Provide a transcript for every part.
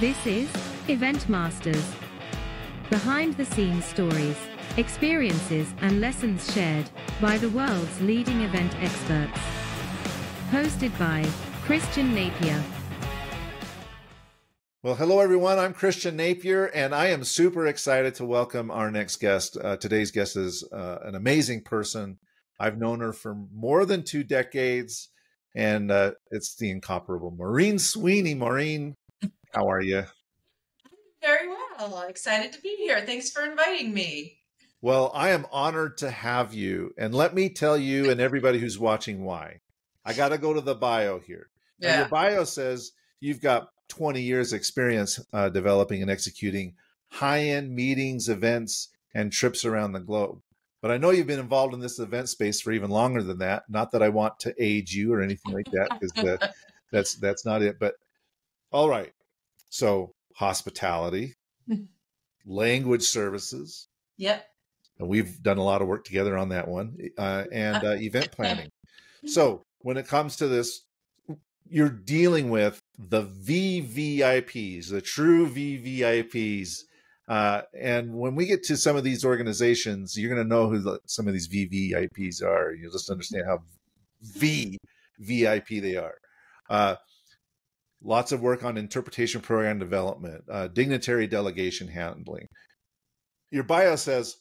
This is Event Masters. Behind the scenes stories, experiences, and lessons shared by the world's leading event experts. Hosted by Christian Napier. Well, hello everyone. I'm Christian Napier, and I am super excited to welcome our next guest. Uh, today's guest is uh, an amazing person. I've known her for more than two decades, and uh, it's the incomparable Maureen Sweeney. Maureen, how are you? Very well. Excited to be here. Thanks for inviting me. Well, I am honored to have you, and let me tell you and everybody who's watching why. I got to go to the bio here. Now, Yeah. your bio says you've got 20 years experience uh, developing and executing high-end meetings, events, and trips around the globe. But I know you've been involved in this event space for even longer than that. Not that I want to age you or anything like that, because that's that's not it. But all right. So hospitality, language services, Yep. and we've done a lot of work together on that one, uh, and uh, event planning. So when it comes to this, you're dealing with the VVIPs, the true VVIPs. Uh, and when we get to some of these organizations, you're going to know who the, some of these VVIPs are. You'll just understand how V VIP they are. Lots of work on interpretation program development, uh, dignitary delegation handling. Your bio says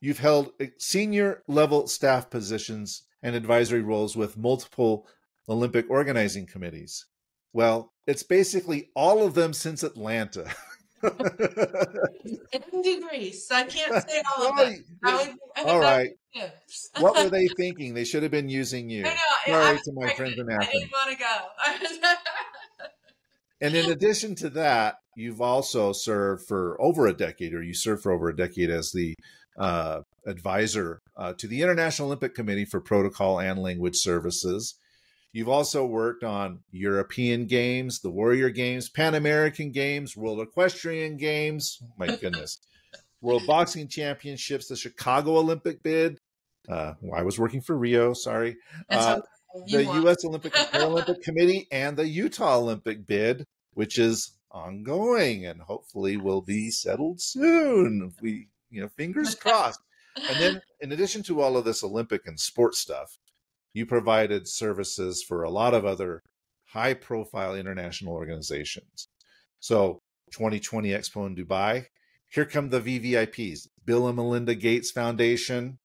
you've held senior level staff positions and advisory roles with multiple Olympic organizing committees. Well, it's basically all of them since Atlanta. I didn't. I can't say all of them. I would, I would all right. What were they thinking? They should have been using you. I know. Sorry I, to my friends in I didn't want to go. And in addition to that, you've also served for over a decade, or you served for over a decade as the uh, advisor uh, to the International Olympic Committee for Protocol and Language Services. You've also worked on European Games, the Warrior Games, Pan American Games, World Equestrian Games. My goodness. World Boxing Championships, the Chicago Olympic bid. Uh, well, I was working for Rio, sorry. Uh, the won. U.S. Olympic and Paralympic Committee and the Utah Olympic bid, which is ongoing and hopefully will be settled soon. If we, you know, fingers crossed. And then, in addition to all of this Olympic and sports stuff, you provided services for a lot of other high-profile international organizations. So, 2020 Expo in Dubai. Here come the VVIPs: Bill and Melinda Gates Foundation.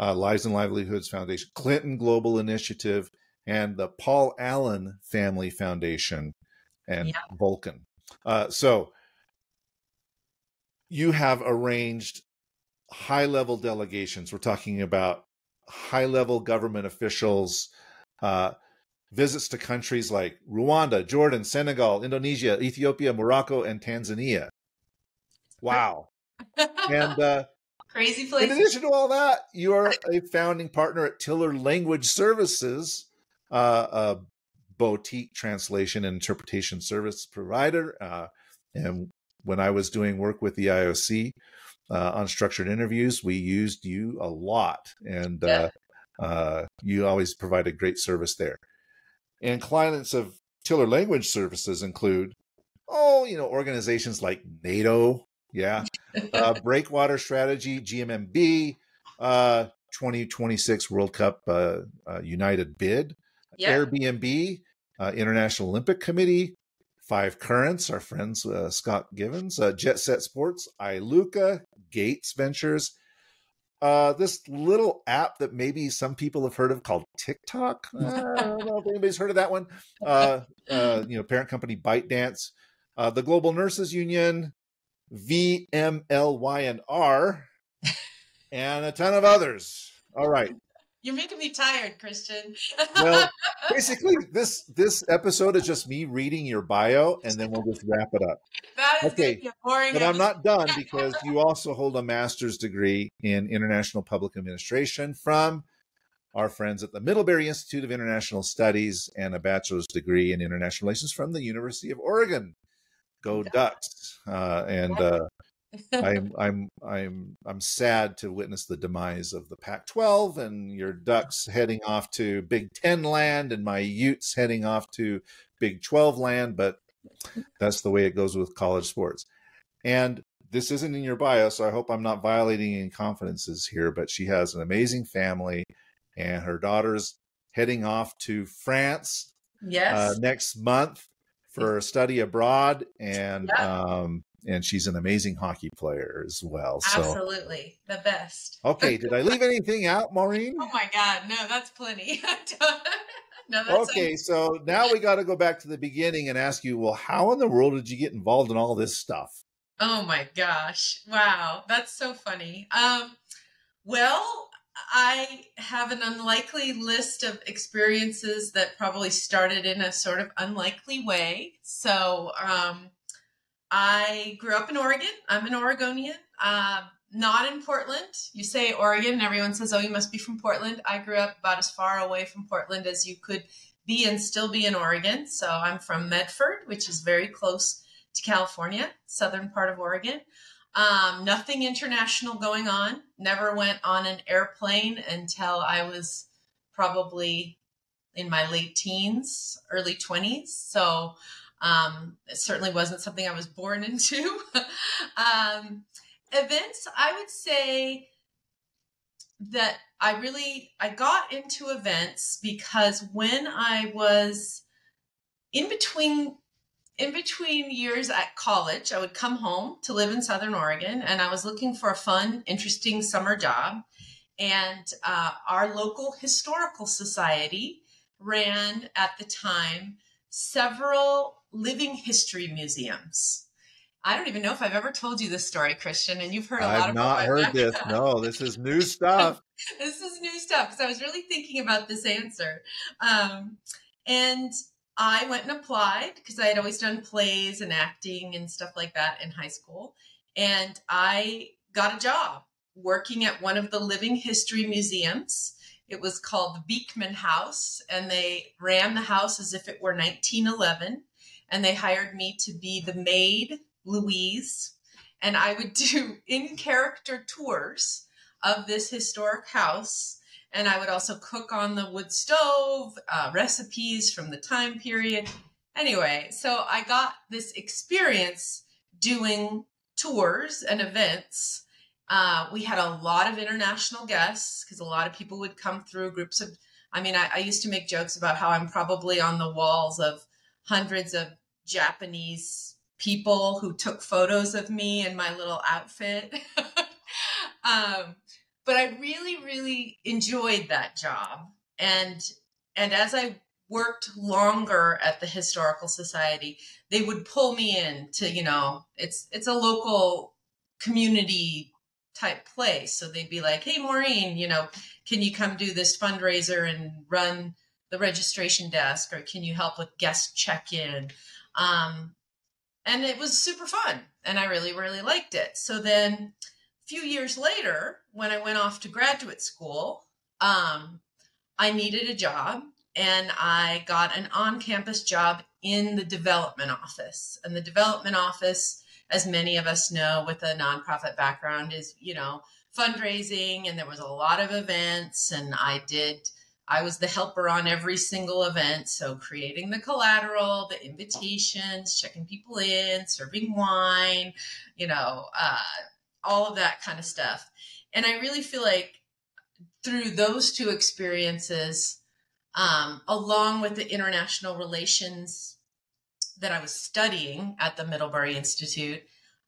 Uh, Lives and Livelihoods Foundation, Clinton Global Initiative, and the Paul Allen Family Foundation, and Yeah. Vulcan. Uh, so, you have arranged high level delegations. We're talking about high level government officials, uh, visits to countries like Rwanda, Jordan, Senegal, Indonesia, Ethiopia, Morocco, and Tanzania. Wow. And uh, Crazy place. in addition to all that, you are a founding partner at Tiller Language Services, uh, a boutique translation and interpretation service provider. Uh, and when I was doing work with the IOC uh, on structured interviews, we used you a lot, and uh, uh, you always provided great service there. And clients of Tiller Language Services include, oh, you know, organizations like NATO, yeah, uh, Breakwater Strategy, GMMB, uh, 2026 World Cup uh, uh, United Bid, yeah. Airbnb, uh, International Olympic Committee, Five Currents, our friends uh, Scott Givens, uh, Jet Set Sports, iLuca, Gates Ventures. Uh, this little app that maybe some people have heard of called TikTok. I don't know if anybody's heard of that one. Uh, uh, you know, parent company ByteDance, uh, the Global Nurses Union, VMLYNR, and R, and a ton of others. All right. You're making me tired, Christian. Well, basically, this this episode is just me reading your bio, and then we'll just wrap it up. that is okay, boring. But I'm not done because you also hold a master's degree in international public administration from our friends at the Middlebury Institute of International Studies and a bachelor's degree in international relations from the University of Oregon. Go Ducks! Uh, and uh, I'm I'm I'm I'm sad to witness the demise of the Pac-12 and your Ducks heading off to Big Ten land and my Utes heading off to Big 12 land. But That's the way it goes with college sports. And this isn't in your bio, so I hope I'm not violating any confidences here, but she has an amazing family and her daughter's heading off to France uh, Yes. uh, next month for a study abroad and Yeah. um and she's an amazing hockey player as well. So Absolutely. The best. okay, did I leave anything out, Maureen? Oh my God. No, that's plenty. no, that's Okay, so now we got to go back to the beginning and ask you, well, how in the world did you get involved in all this stuff? Oh my gosh. Wow. That's so funny. Um, well, I have an unlikely list of experiences that probably started in a sort of unlikely way. So, um, I grew up in Oregon. I'm an Oregonian. Uh, not in Portland. You say Oregon, and everyone says, "Oh, you must be from Portland." I grew up about as far away from Portland as you could be and still be in Oregon. So I'm from Medford, which is very close to California, southern part of Oregon. Um, nothing international going on. Never went on an airplane until I was probably in my late teens, early 20s. So um, it certainly wasn't something I was born into. um, events, I would say that I really I got into events because when I was in between in between years at college, I would come home to live in Southern Oregon, and I was looking for a fun, interesting summer job. And uh, our local historical society ran at the time several living history museums. I don't even know if I've ever told you this story, Christian, and you've heard a lot I've about not heard this. No, this is new stuff. this is new stuff because I was really thinking about this answer. Um, and I went and applied because I had always done plays and acting and stuff like that in high school. And I got a job working at one of the living history museums. It was called the Beekman House, and they ran the house as if it were 1911. And they hired me to be the maid, Louise, and I would do in character tours of this historic house. And I would also cook on the wood stove, uh, recipes from the time period. Anyway, so I got this experience doing tours and events. Uh, we had a lot of international guests because a lot of people would come through groups of. I mean, I, I used to make jokes about how I'm probably on the walls of hundreds of Japanese people who took photos of me in my little outfit. um, but I really, really enjoyed that job. And and as I worked longer at the historical society, they would pull me in to, you know, it's it's a local community type place. So they'd be like, Hey Maureen, you know, can you come do this fundraiser and run the registration desk or can you help with guest check-in? Um, and it was super fun and I really, really liked it. So then few years later, when I went off to graduate school, um, I needed a job and I got an on campus job in the development office. And the development office, as many of us know with a nonprofit background, is, you know, fundraising and there was a lot of events and I did I was the helper on every single event. So creating the collateral, the invitations, checking people in, serving wine, you know, uh, all of that kind of stuff. And I really feel like through those two experiences, um, along with the international relations that I was studying at the Middlebury Institute,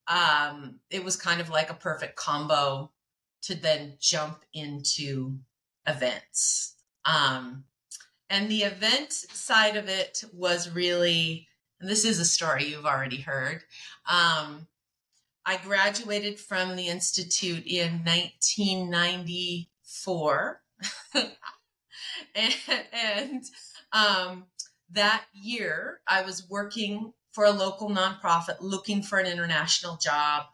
um, it was kind of like a perfect combo to then jump into events. Um, and the event side of it was really, this is a story you've already heard. Um, I graduated from the Institute in 1994. and and um, that year, I was working for a local nonprofit looking for an international job.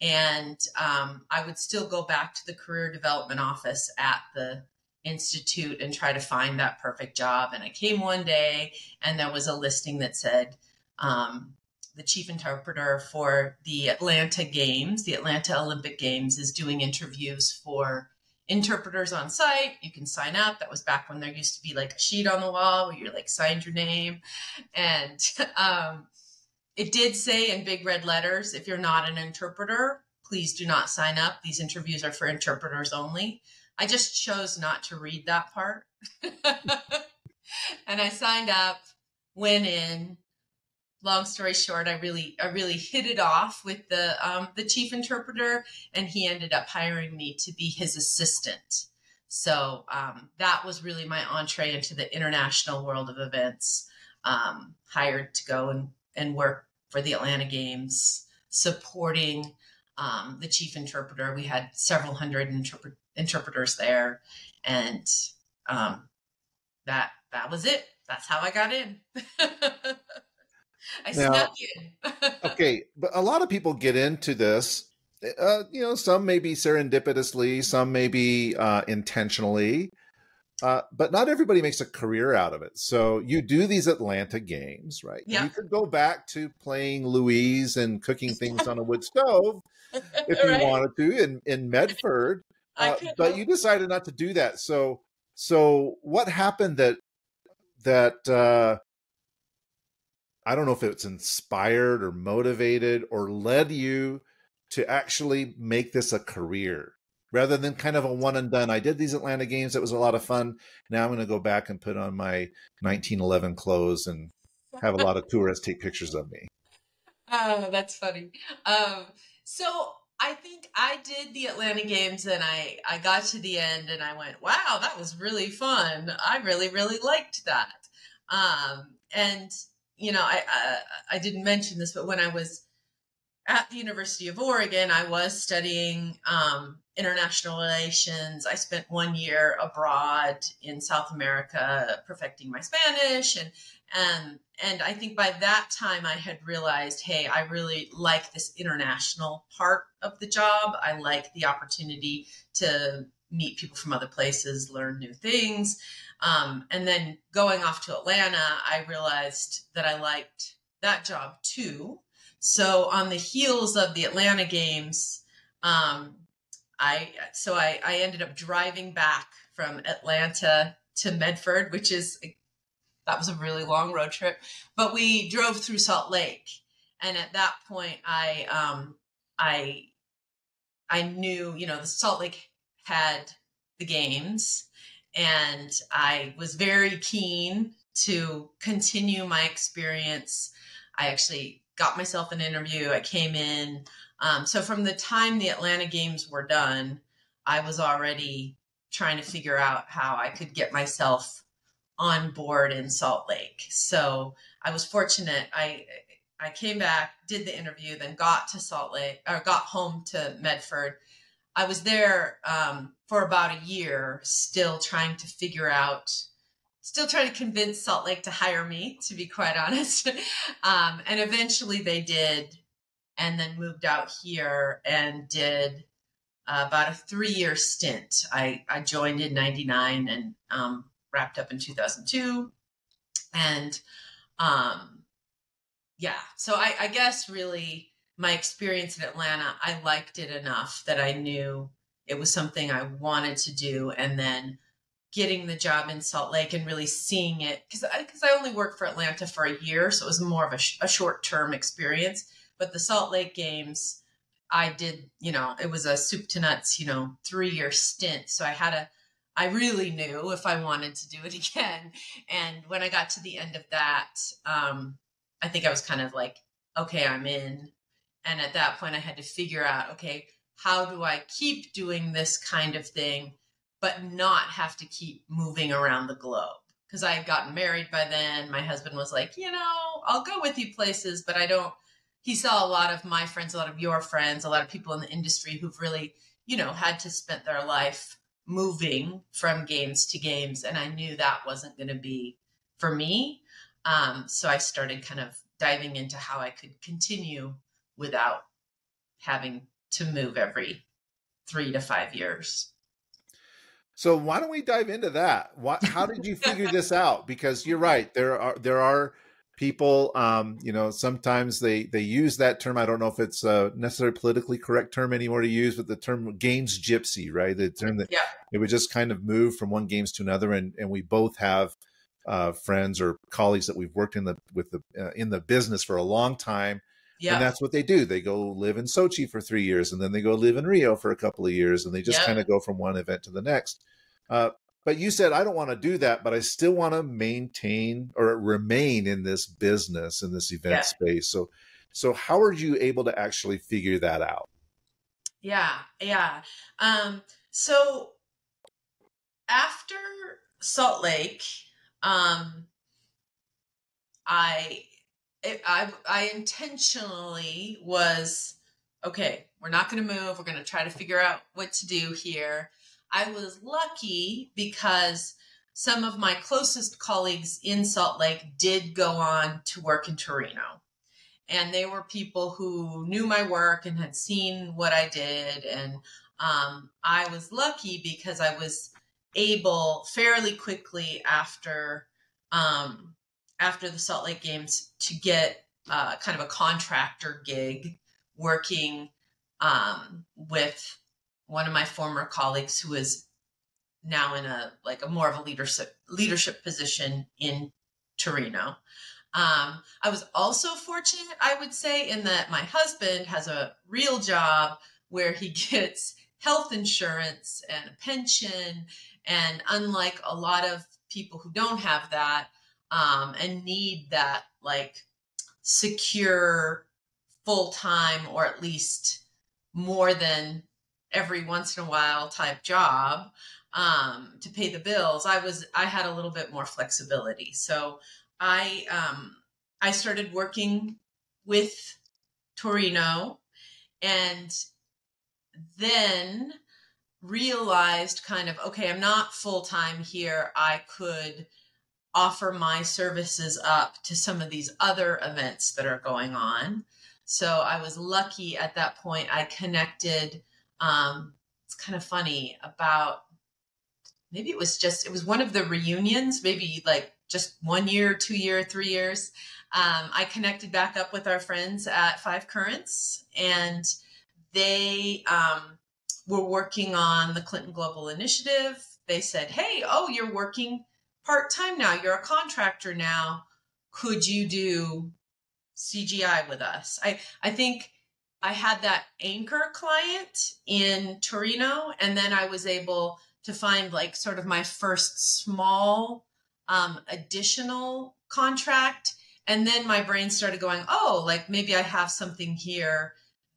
And um, I would still go back to the career development office at the institute and try to find that perfect job. And I came one day and there was a listing that said um, the chief interpreter for the Atlanta Games, the Atlanta Olympic Games, is doing interviews for interpreters on site. You can sign up. That was back when there used to be like a sheet on the wall where you like signed your name. And um, it did say in big red letters if you're not an interpreter, please do not sign up. These interviews are for interpreters only. I just chose not to read that part. and I signed up, went in. Long story short, I really I really hit it off with the um, the chief interpreter, and he ended up hiring me to be his assistant. So um, that was really my entree into the international world of events. Um, hired to go and, and work for the Atlanta Games, supporting um, the chief interpreter. We had several hundred interpret- interpreters there, and um, that that was it. That's how I got in. I now, snuck in. okay, but a lot of people get into this. Uh, you know, some maybe serendipitously, some maybe uh, intentionally. Uh, but not everybody makes a career out of it. So you do these Atlanta games, right? Yeah. You could go back to playing Louise and cooking things on a wood stove if right. you wanted to in, in Medford. Uh, but you decided not to do that. So so what happened that that uh I don't know if it's inspired or motivated or led you to actually make this a career rather than kind of a one and done. I did these Atlanta games. It was a lot of fun. Now I'm going to go back and put on my 1911 clothes and have a lot of tourists take pictures of me. Oh, that's funny. Um, so I think I did the Atlanta games and I, I got to the end and I went, wow, that was really fun. I really, really liked that. Um, and, you know, I, I, I didn't mention this, but when I was at the University of Oregon, I was studying um, international relations. I spent one year abroad in South America perfecting my Spanish and and and I think by that time I had realized, hey, I really like this international part of the job. I like the opportunity to meet people from other places, learn new things. Um, and then going off to Atlanta, I realized that I liked that job too. So on the heels of the Atlanta games, um, I so I, I ended up driving back from Atlanta to Medford, which is that was a really long road trip. But we drove through Salt Lake, and at that point, I um, I I knew you know the Salt Lake had the games, and I was very keen to continue my experience. I actually got myself an interview. I came in um, so from the time the Atlanta games were done, I was already trying to figure out how I could get myself on board in Salt Lake. So I was fortunate. I I came back, did the interview, then got to Salt Lake or got home to Medford. I was there um, for about a year, still trying to figure out, still trying to convince Salt Lake to hire me, to be quite honest. um, and eventually they did and then moved out here and did uh, about a three year stint. I, I joined in 99 and um, wrapped up in 2002. And um, yeah, so I, I guess really my experience in Atlanta, I liked it enough that I knew it was something I wanted to do. And then getting the job in Salt Lake and really seeing it because I, cause I only worked for Atlanta for a year, so it was more of a, sh- a short term experience. But the Salt Lake games, I did, you know, it was a soup to nuts, you know, three year stint. So I had a, I really knew if I wanted to do it again. And when I got to the end of that, um, I think I was kind of like, okay, I'm in. And at that point, I had to figure out, okay, how do I keep doing this kind of thing, but not have to keep moving around the globe? Because I had gotten married by then. My husband was like, you know, I'll go with you places, but I don't he saw a lot of my friends, a lot of your friends, a lot of people in the industry who've really, you know, had to spend their life moving from games to games. And I knew that wasn't going to be for me. Um, so I started kind of diving into how I could continue without having to move every three to five years. So why don't we dive into that? What, how did you figure this out? Because you're right, there are there are people um, you know sometimes they they use that term i don't know if it's a necessarily politically correct term anymore to use but the term games gypsy right the term that yeah. it would just kind of move from one games to another and and we both have uh, friends or colleagues that we've worked in the with the uh, in the business for a long time. Yeah. And that's what they do. They go live in Sochi for three years, and then they go live in Rio for a couple of years, and they just kind of go from one event to the next. Uh, but you said I don't want to do that, but I still want to maintain or remain in this business in this event yeah. space. So, so how are you able to actually figure that out? Yeah, yeah. Um, so after Salt Lake, um, I, I, I intentionally was okay. We're not going to move. We're going to try to figure out what to do here. I was lucky because some of my closest colleagues in Salt Lake did go on to work in Torino. And they were people who knew my work and had seen what I did. And um, I was lucky because I was able fairly quickly after um, after the Salt Lake Games to get uh, kind of a contractor gig working um, with one of my former colleagues who is now in a like a more of a leadership leadership position in Torino. Um, I was also fortunate, I would say, in that my husband has a real job where he gets health insurance and a pension. And unlike a lot of people who don't have that um, and need that like secure full time or at least more than every once in a while type job um, to pay the bills, I was I had a little bit more flexibility. So I um, I started working with Torino, and then realized kind of okay, I'm not full time here. I could offer my services up to some of these other events that are going on. So I was lucky at that point. I connected um, it's kind of funny about maybe it was just it was one of the reunions maybe like just one year two year three years um, i connected back up with our friends at five currents and they um, were working on the clinton global initiative they said hey oh you're working part-time now you're a contractor now could you do cgi with us i i think I had that anchor client in Torino, and then I was able to find like sort of my first small um, additional contract. And then my brain started going, oh, like maybe I have something here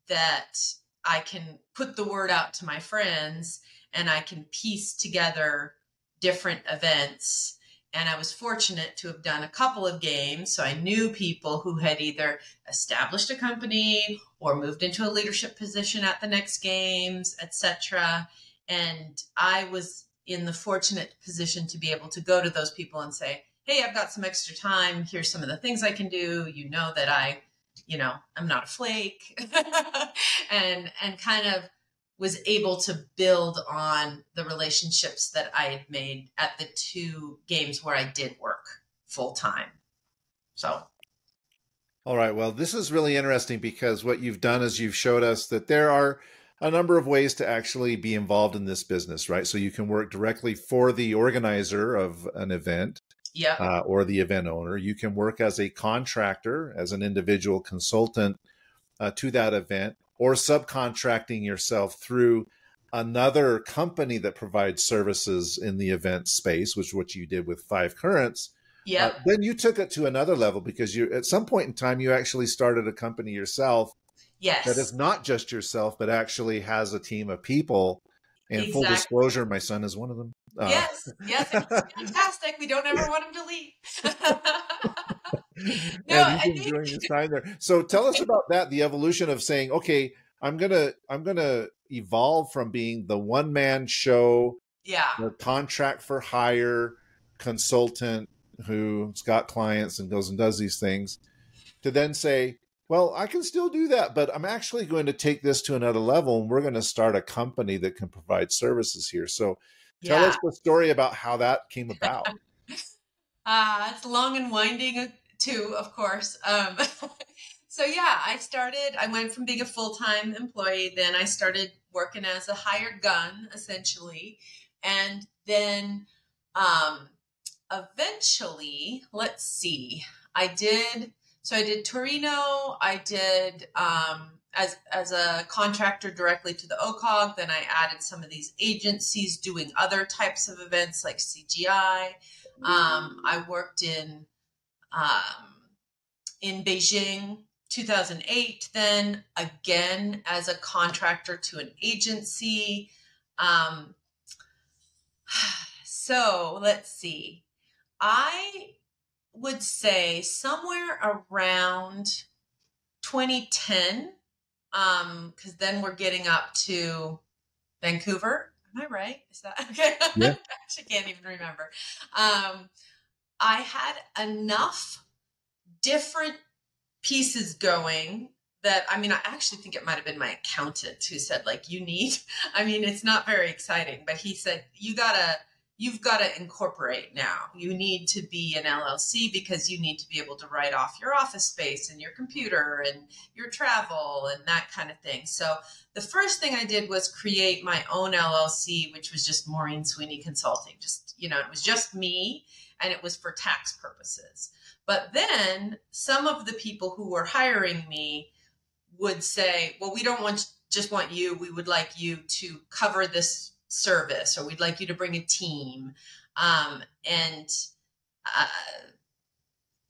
that I can put the word out to my friends and I can piece together different events and I was fortunate to have done a couple of games. So I knew people who had either established a company or moved into a leadership position at the next games, etc. And I was in the fortunate position to be able to go to those people and say, "Hey, I've got some extra time. Here's some of the things I can do. You know that I, you know, I'm not a flake." and and kind of was able to build on the relationships that I had made at the two games where I did work full time. So. All right. Well, this is really interesting because what you've done is you've showed us that there are a number of ways to actually be involved in this business, right? So you can work directly for the organizer of an event. Yeah. Uh, or the event owner. You can work as a contractor, as an individual consultant uh, to that event, or subcontracting yourself through another company that provides services in the event space, which is what you did with Five Currents. Yeah. Uh, then you took it to another level because you at some point in time you actually started a company yourself. Yes. That is not just yourself, but actually has a team of people. And exactly. full disclosure, my son is one of them. Uh, yes, yes, fantastic. We don't ever want him to leave. no, and he's enjoying his time there. So tell us about that, the evolution of saying, okay, I'm gonna I'm gonna evolve from being the one man show, yeah, the contract for hire consultant who's got clients and goes and does these things, to then say, well, I can still do that, but I'm actually going to take this to another level and we're going to start a company that can provide services here. So tell yeah. us the story about how that came about. uh, it's long and winding too, of course. Um, so yeah, I started. I went from being a full time employee, then I started working as a hired gun, essentially, and then um, eventually, let's see, I did. So I did Torino. I did um, as as a contractor directly to the OCOG. Then I added some of these agencies doing other types of events like CGI. Um, I worked in um, in Beijing 2008. Then again as a contractor to an agency. Um, so let's see. I would say somewhere around 2010 um because then we're getting up to vancouver. Am i right? Is that okay. Yeah. i actually can't even remember. Um i had enough different pieces going that i mean i actually think it might have been my accountant who said like you need i mean it's not very exciting but he said you gotta you've got to incorporate now. You need to be an LLC because you need to be able to write off your office space and your computer and your travel and that kind of thing. So the first thing I did was create my own LLC, which was just Maureen Sweeney Consulting. Just, you know, it was just me and it was for tax purposes. But then some of the people who were hiring me would say, well, we don't want just want you. We would like you to cover this service or we'd like you to bring a team. Um, and uh,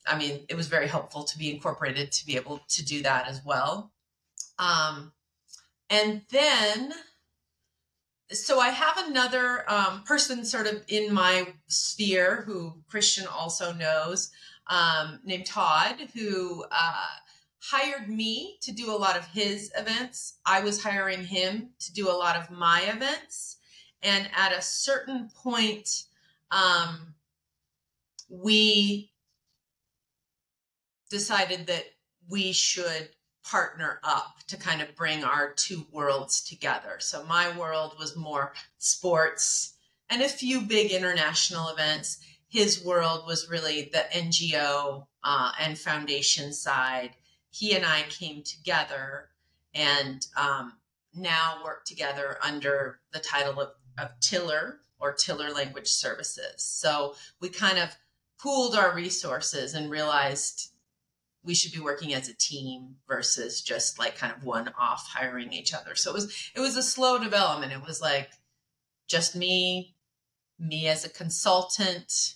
i mean it was very helpful to be incorporated to be able to do that as well. Um, and then so i have another um, person sort of in my sphere who christian also knows um, named todd who uh, hired me to do a lot of his events. I was hiring him to do a lot of my events and at a certain point, um, we decided that we should partner up to kind of bring our two worlds together. So my world was more sports and a few big international events. His world was really the NGO uh, and foundation side. He and I came together and um, now work together under the title of of Tiller or Tiller Language Services. So we kind of pooled our resources and realized we should be working as a team versus just like kind of one off hiring each other. So it was it was a slow development. It was like just me, me as a consultant,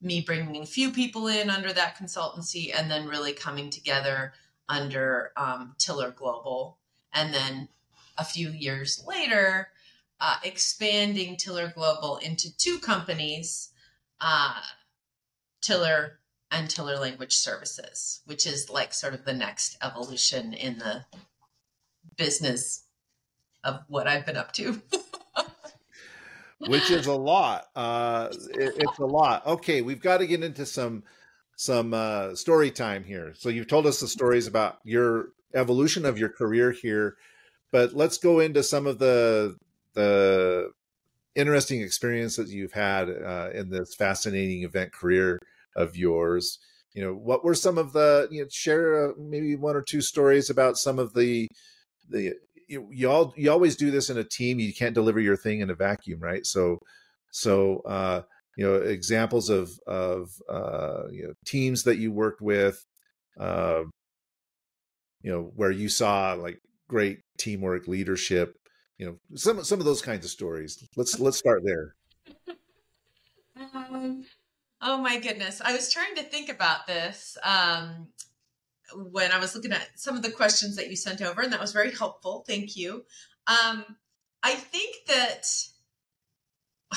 me bringing a few people in under that consultancy, and then really coming together under um, Tiller Global. And then a few years later, uh, expanding Tiller Global into two companies, uh, Tiller and Tiller Language Services, which is like sort of the next evolution in the business of what I've been up to. which is a lot. Uh, it, it's a lot. Okay, we've got to get into some some uh, story time here. So you've told us the stories about your evolution of your career here, but let's go into some of the the interesting experience that you've had uh, in this fascinating event career of yours. You know, what were some of the you know share uh, maybe one or two stories about some of the the you, you all you always do this in a team. You can't deliver your thing in a vacuum, right? So so uh, you know examples of of uh, you know teams that you worked with, uh, you know where you saw like great teamwork, leadership, you know some some of those kinds of stories. Let's let's start there. Um, oh my goodness. I was trying to think about this um, when i was looking at some of the questions that you sent over and that was very helpful. Thank you. Um, i think that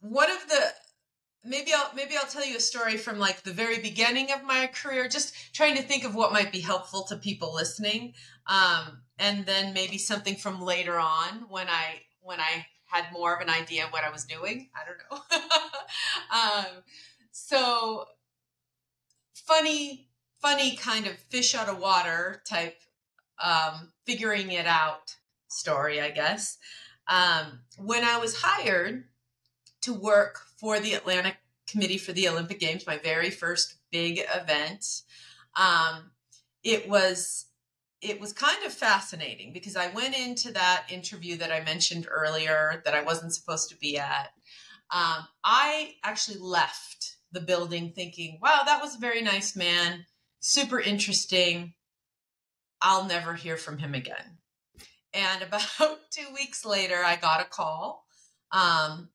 one of the maybe I'll maybe I'll tell you a story from like the very beginning of my career, just trying to think of what might be helpful to people listening, um, and then maybe something from later on when I when I had more of an idea of what I was doing. I don't know. um, so funny, funny kind of fish out of water type um, figuring it out story, I guess. Um, when I was hired to work for the Atlanta Committee for the Olympic Games, my very first big event. Um, it was it was kind of fascinating because I went into that interview that I mentioned earlier that I wasn't supposed to be at. Um, I actually left the building thinking, wow, that was a very nice man, super interesting. I'll never hear from him again. And about two weeks later, I got a call um,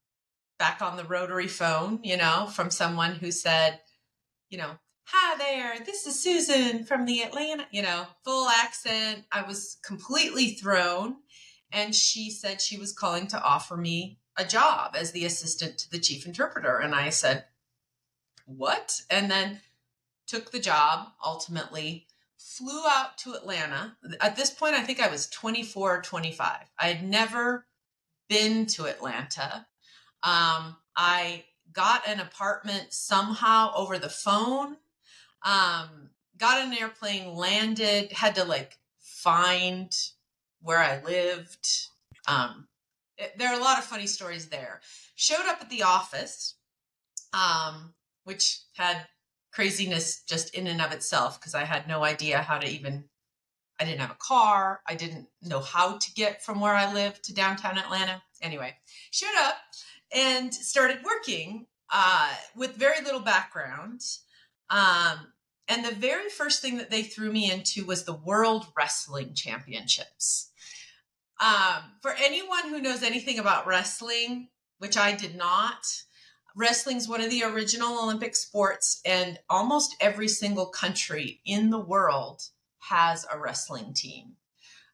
back on the rotary phone, you know, from someone who said, you know, hi there, this is Susan from the Atlanta, you know, full accent. I was completely thrown. And she said she was calling to offer me a job as the assistant to the chief interpreter. And I said, what? And then took the job ultimately, flew out to Atlanta. At this point, I think I was 24 or 25. I had never been to Atlanta. Um, I got an apartment somehow over the phone, um, got an airplane, landed, had to like find where I lived. Um, it, there are a lot of funny stories there. Showed up at the office, um, which had craziness just in and of itself because I had no idea how to even. I didn't have a car. I didn't know how to get from where I lived to downtown Atlanta. Anyway, showed up and started working uh, with very little background. Um, and the very first thing that they threw me into was the World Wrestling Championships. Um, for anyone who knows anything about wrestling, which I did not, wrestling is one of the original Olympic sports, and almost every single country in the world has a wrestling team.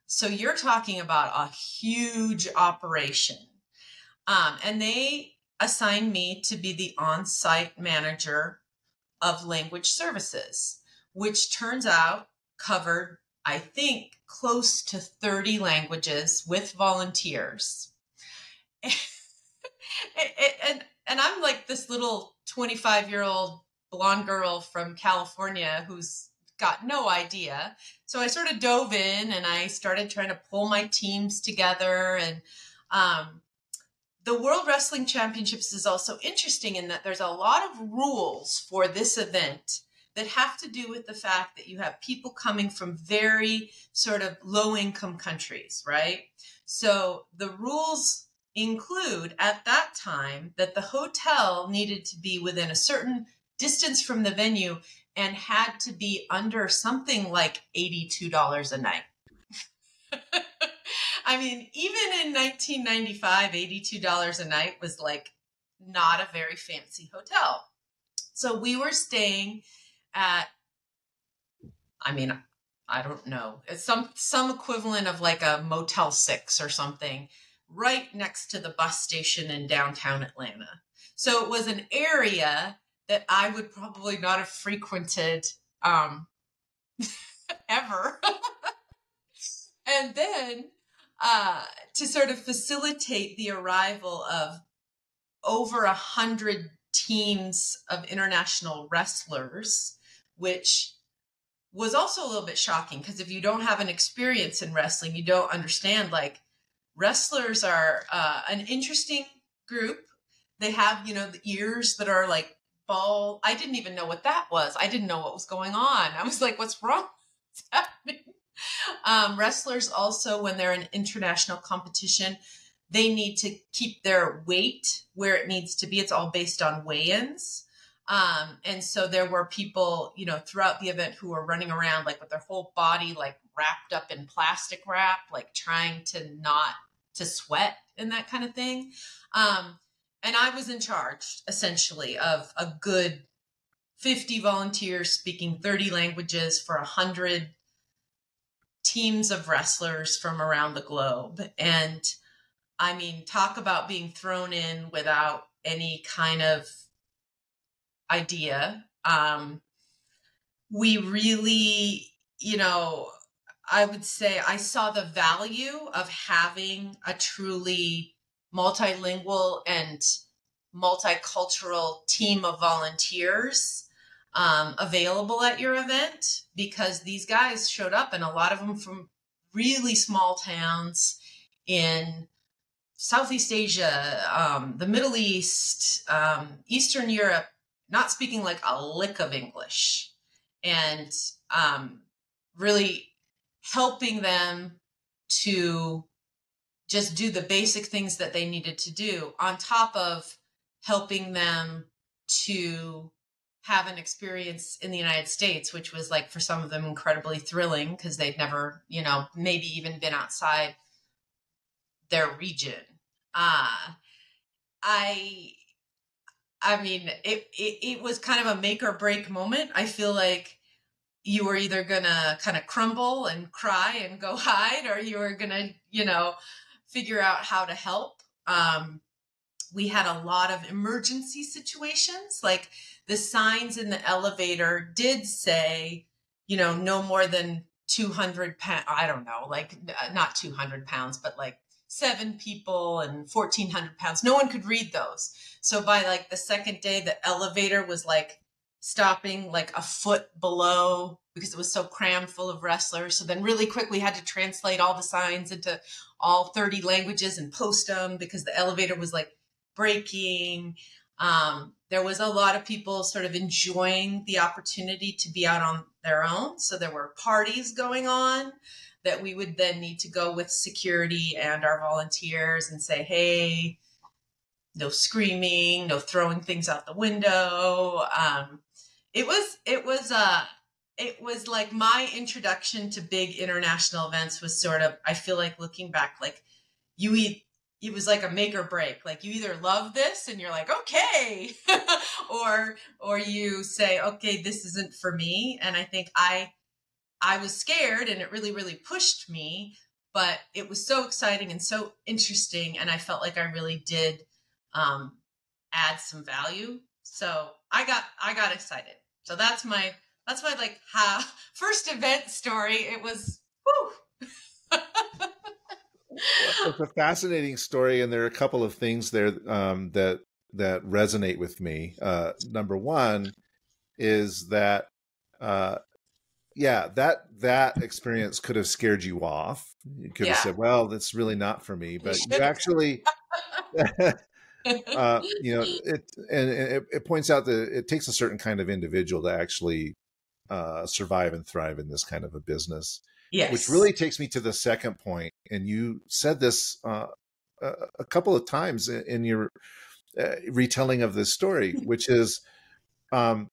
So you're talking about a huge operation. Um, and they assigned me to be the on site manager of language services, which turns out covered, I think, close to 30 languages with volunteers. and, and, and I'm like this little 25 year old blonde girl from California who's got no idea. So I sort of dove in and I started trying to pull my teams together and um, the World Wrestling Championships is also interesting in that there's a lot of rules for this event that have to do with the fact that you have people coming from very sort of low income countries, right? So the rules include at that time that the hotel needed to be within a certain distance from the venue and had to be under something like $82 a night. I mean, even in 1995, $82 a night was like not a very fancy hotel. So we were staying at, I mean, I don't know, it's some some equivalent of like a Motel Six or something, right next to the bus station in downtown Atlanta. So it was an area that I would probably not have frequented um, ever. and then uh, to sort of facilitate the arrival of over a hundred teams of international wrestlers, which was also a little bit shocking because if you don't have an experience in wrestling, you don't understand. Like wrestlers are uh, an interesting group. They have, you know, the ears that are like ball. I didn't even know what that was. I didn't know what was going on. I was like, what's wrong? What's happening? Um, wrestlers also, when they're in international competition, they need to keep their weight where it needs to be. It's all based on weigh-ins. Um, and so there were people, you know, throughout the event who were running around like with their whole body like wrapped up in plastic wrap, like trying to not to sweat and that kind of thing. Um, and I was in charge essentially of a good 50 volunteers speaking 30 languages for 100 teams of wrestlers from around the globe. And I mean, talk about being thrown in without any kind of idea. Um, we really, you know, I would say I saw the value of having a truly multilingual and multicultural team of volunteers um, available at your event because these guys showed up and a lot of them from really small towns in Southeast Asia, um, the Middle East, um, Eastern Europe, not speaking like a lick of English, and um, really helping them to just do the basic things that they needed to do on top of helping them to have an experience in the United States, which was like for some of them incredibly thrilling because they'd never, you know, maybe even been outside their region. Uh, I, I mean, it, it, it was kind of a make or break moment. I feel like you were either gonna kind of crumble and cry and go hide, or you were gonna, you know, figure out how to help. Um, we had a lot of emergency situations, like the signs in the elevator did say, you know, no more than 200 pounds. I don't know, like uh, not 200 pounds, but like seven people and 1400 pounds. No one could read those. So by like the second day, the elevator was like stopping like a foot below because it was so crammed full of wrestlers. So then really quick, we had to translate all the signs into all 30 languages and post them because the elevator was like breaking. Um, there was a lot of people sort of enjoying the opportunity to be out on their own. So there were parties going on that we would then need to go with security and our volunteers and say, hey, no screaming, no throwing things out the window. Um, it was, it was, uh, it was like my introduction to big international events was sort of, I feel like looking back, like you eat, it was like a make or break. Like you either love this and you're like, okay, or, or you say, okay, this isn't for me. And I think I, I was scared and it really, really pushed me, but it was so exciting and so interesting. And I felt like I really did um, add some value. So I got, I got excited. So that's my, that's my like ha, first event story. It was, whoo. it's a fascinating story, and there are a couple of things there um, that that resonate with me. Uh, number one is that, uh, yeah, that that experience could have scared you off. You could yeah. have said, "Well, that's really not for me," but you, you actually. uh, you know, it and, and it, it, points out that it takes a certain kind of individual to actually uh, survive and thrive in this kind of a business. Yes. Which really takes me to the second point, and you said this uh, a, couple of times in, in your uh, retelling of this story, which is um,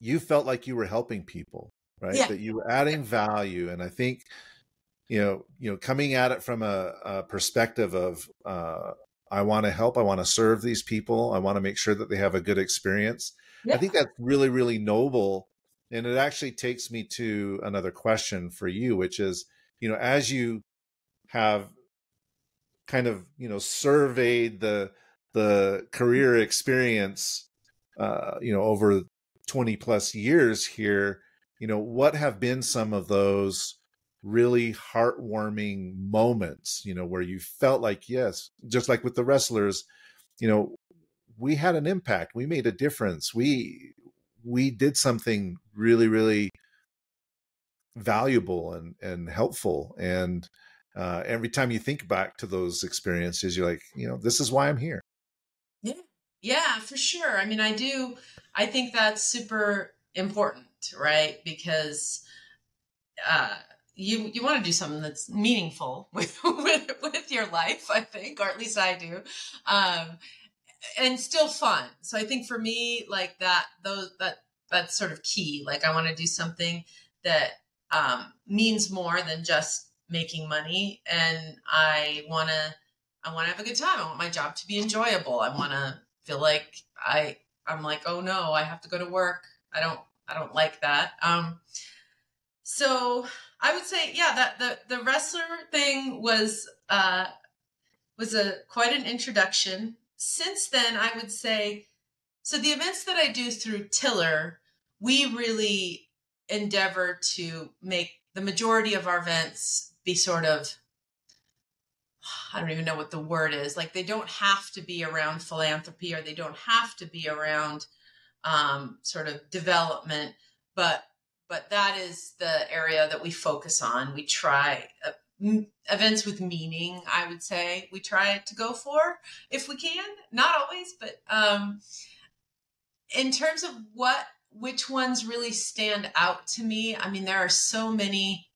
you felt like you were helping people, right? Yeah. That you were adding value, and I think you know, you know, coming at it from a, a perspective of uh, I want to help, I want to serve these people, I want to make sure that they have a good experience. Yeah. I think that's really, really noble and it actually takes me to another question for you, which is, you know, as you have kind of, you know, surveyed the the career experience, uh, you know, over 20 plus years here, you know, what have been some of those really heartwarming moments, you know, where you felt like, yes, just like with the wrestlers, you know, we had an impact, we made a difference, we we did something really, really valuable and and helpful. And uh, every time you think back to those experiences, you're like, you know, this is why I'm here. Yeah, yeah, for sure. I mean, I do. I think that's super important, right? Because uh, you you want to do something that's meaningful with with with your life, I think, or at least I do. Um, and still fun. So I think for me, like that, those that that's sort of key. Like I want to do something that um, means more than just making money, and I want to I want to have a good time. I want my job to be enjoyable. I want to feel like I I'm like oh no, I have to go to work. I don't I don't like that. Um, so I would say yeah that the the wrestler thing was uh, was a quite an introduction since then, I would say, so the events that I do through Tiller, we really endeavor to make the majority of our events be sort of I don't even know what the word is. Like they don't have to be around philanthropy or they don't have to be around um, sort of development, but but that is the area that we focus on. We try. Uh, events with meaning i would say we try to go for if we can. Not always but um in terms of what which ones really stand out to me i mean there are so many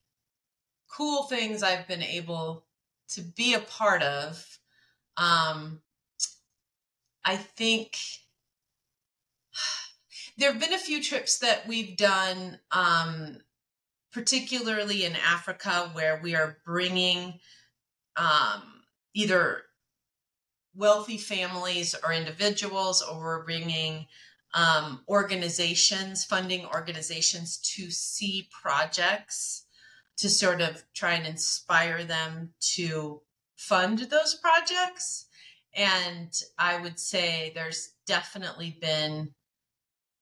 cool things i've been able to be a part of. Um I think there have been a few trips that we've done, um, particularly in Africa, where we are bringing um, either wealthy families or individuals, or we're bringing um, organizations, funding organizations to see projects to sort of try and inspire them to fund those projects. And I would say there's definitely been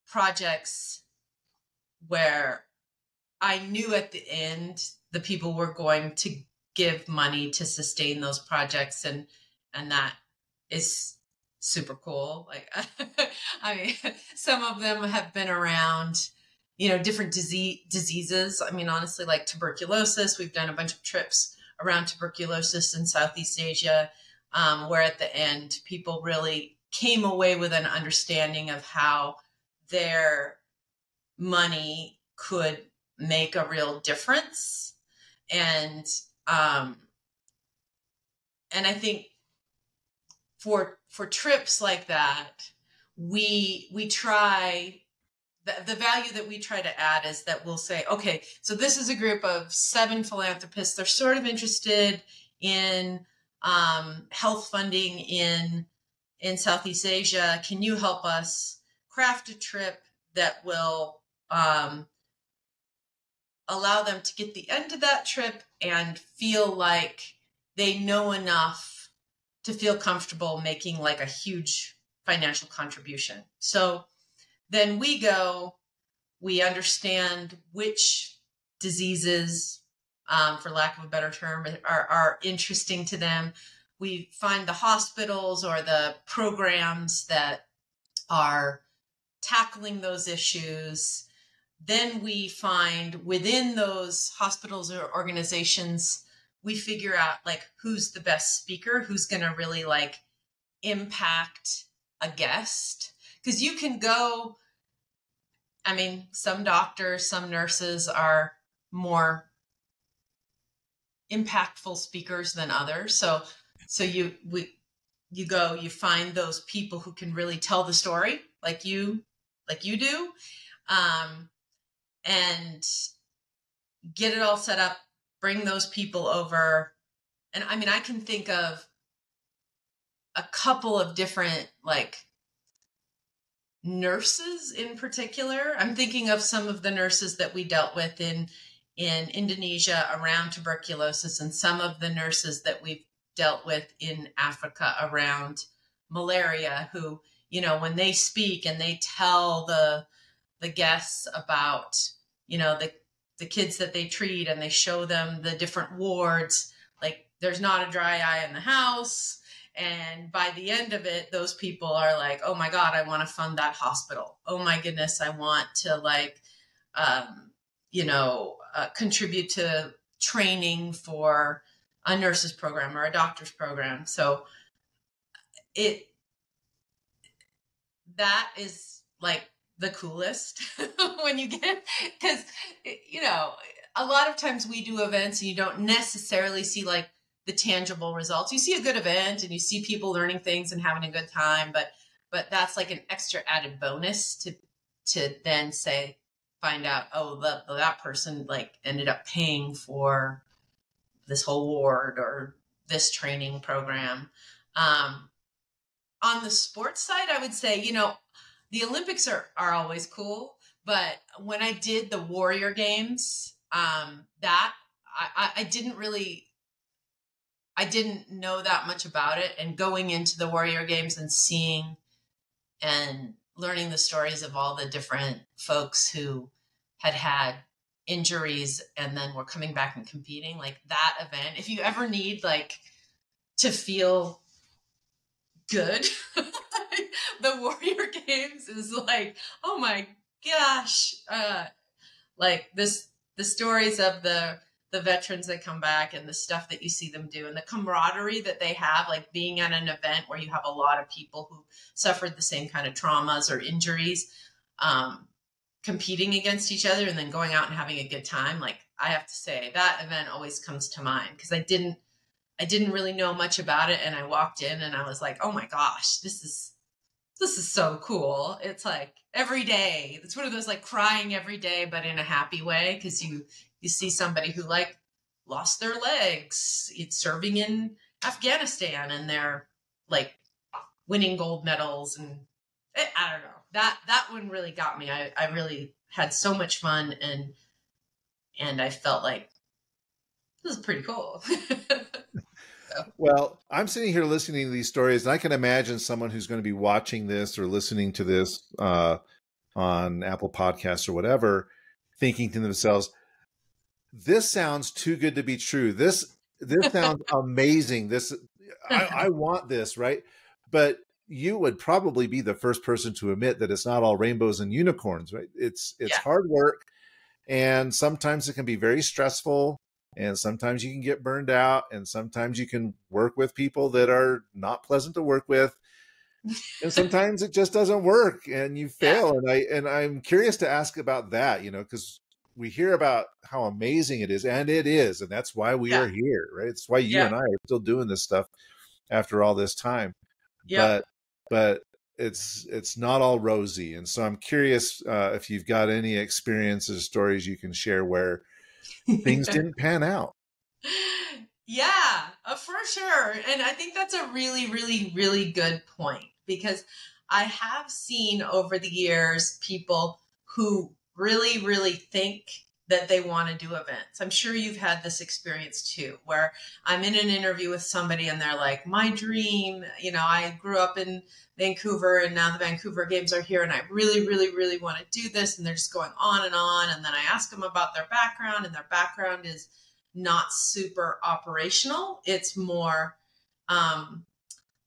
projects where I knew at the end the people were going to give money to sustain those projects and and that is super cool. Like i mean some of them have been around you know different disease diseases. I mean honestly like tuberculosis we've done a bunch of trips around tuberculosis in southeast asia um, where at the end people really came away with an understanding of how their money could make a real difference. And um and i think for for trips like that we we try the, the value that we try to add is that we'll say okay so this is a group of seven philanthropists. They're sort of interested in um, health funding in in southeast asia. Can you help us craft a trip that will um, allow them to get the end of that trip and feel like they know enough to feel comfortable making like a huge financial contribution. So then we go, we understand which diseases, um, for lack of a better term, are, are interesting to them. We find the hospitals or the programs that are tackling those issues then we find within those hospitals or organizations we figure out like who's the best speaker who's going to really like impact a guest. Because you can go i mean some doctors some nurses are more impactful speakers than others. So so you we you go you find those people who can really tell the story like you like you do. Um and get it all set up, bring those people over. And I mean, I can think of a couple of different like nurses in particular. I'm thinking of some of the nurses that we dealt with in in Indonesia around tuberculosis and some of the nurses that we've dealt with in Africa around malaria who, you know, when they speak and they tell the the guests about you know the the kids that they treat and they show them the different wards like there's not a dry eye in the house. And by the end of it those people are like oh my god i want to fund that hospital. Oh my goodness i want to like um, you know uh, contribute to training for a nurses program or a doctor's program. So it that is like the coolest when you get because you know a lot of times we do events and you don't necessarily see like the tangible results. You see a good event and you see people learning things and having a good time but but that's like an extra added bonus to to then say find out oh the, that person like ended up paying for this whole ward or this training program. Um on the sports side i would say you know the Olympics are are always cool, but when I did the Warrior Games, um, that I, I didn't really I didn't know that much about it. And going into the Warrior Games and seeing and learning the stories of all the different folks who had had injuries and then were coming back and competing, like that event, if you ever need like to feel good. the Warrior Games is like, oh my gosh, uh, like this the stories of the the veterans that come back and the stuff that you see them do and the camaraderie that they have, like being at an event where you have a lot of people who suffered the same kind of traumas or injuries, um, competing against each other and then going out and having a good time. Like I have to say, that event always comes to mind because I didn't I didn't really know much about it and I walked in and I was like, "Oh my gosh, this is this is so cool. It's like every day. It's one of those like crying every day, but in a happy way because you you see somebody who like lost their legs. It's serving in Afghanistan and they're like winning gold medals and it, eh, I don't know. That that one really got me. I I really had so much fun and and I felt like this is pretty cool. Well, I'm sitting here listening to these stories, and I can imagine someone who's going to be watching this or listening to this uh, on Apple Podcasts or whatever, thinking to themselves, "This sounds too good to be true. This this sounds amazing. This I, I want this, right?" But you would probably be the first person to admit that it's not all rainbows and unicorns, right? It's it's yeah. hard work, and sometimes it can be very stressful and sometimes you can get burned out and sometimes you can work with people that are not pleasant to work with and sometimes it just doesn't work and you fail yeah. and i and i'm curious to ask about that you know because we hear about how amazing it is and it is and that's why we yeah. are here right it's why you yeah. and i are still doing this stuff after all this time yeah. but but it's it's not all rosy and so i'm curious uh, if you've got any experiences stories you can share where things didn't pan out. Yeah, uh, for sure. And I think that's a really, really, really good point because I have seen over the years people who really, really think that they want to do events. I'm sure you've had this experience too, where I'm in an interview with somebody and they're like, my dream, you know, I grew up in Vancouver and now the Vancouver games are here and I really, really, really want to do this. And they're just going on and on. And then I ask them about their background and their background is not super operational. It's more, um,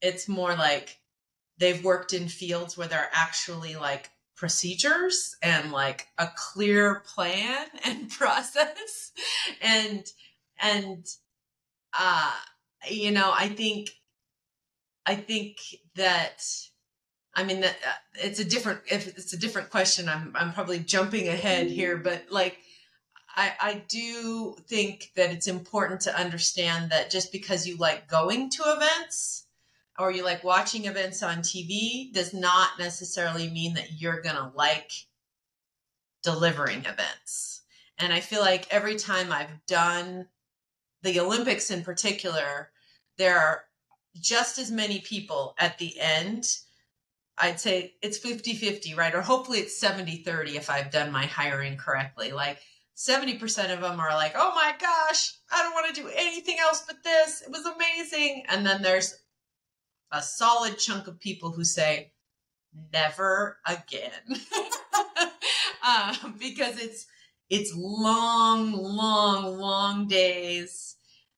it's more like they've worked in fields where they're actually like procedures and like a clear plan and process. And and uh you know i think i think that i mean that uh, it's a different if it's a different question i'm i'm probably jumping ahead here but like I, I do think that it's important to understand that just because you like going to events or you like watching events on TV does not necessarily mean that you're going to like delivering events. And I feel like every time I've done the Olympics in particular, there are just as many people at the end. I'd say it's 50 50, right? Or hopefully it's 70 30 if I've done my hiring correctly. Like 70% of them are like, oh my gosh, I don't want to do anything else but this. It was amazing. And then there's a solid chunk of people who say never again. Um, because it's it's long long long days.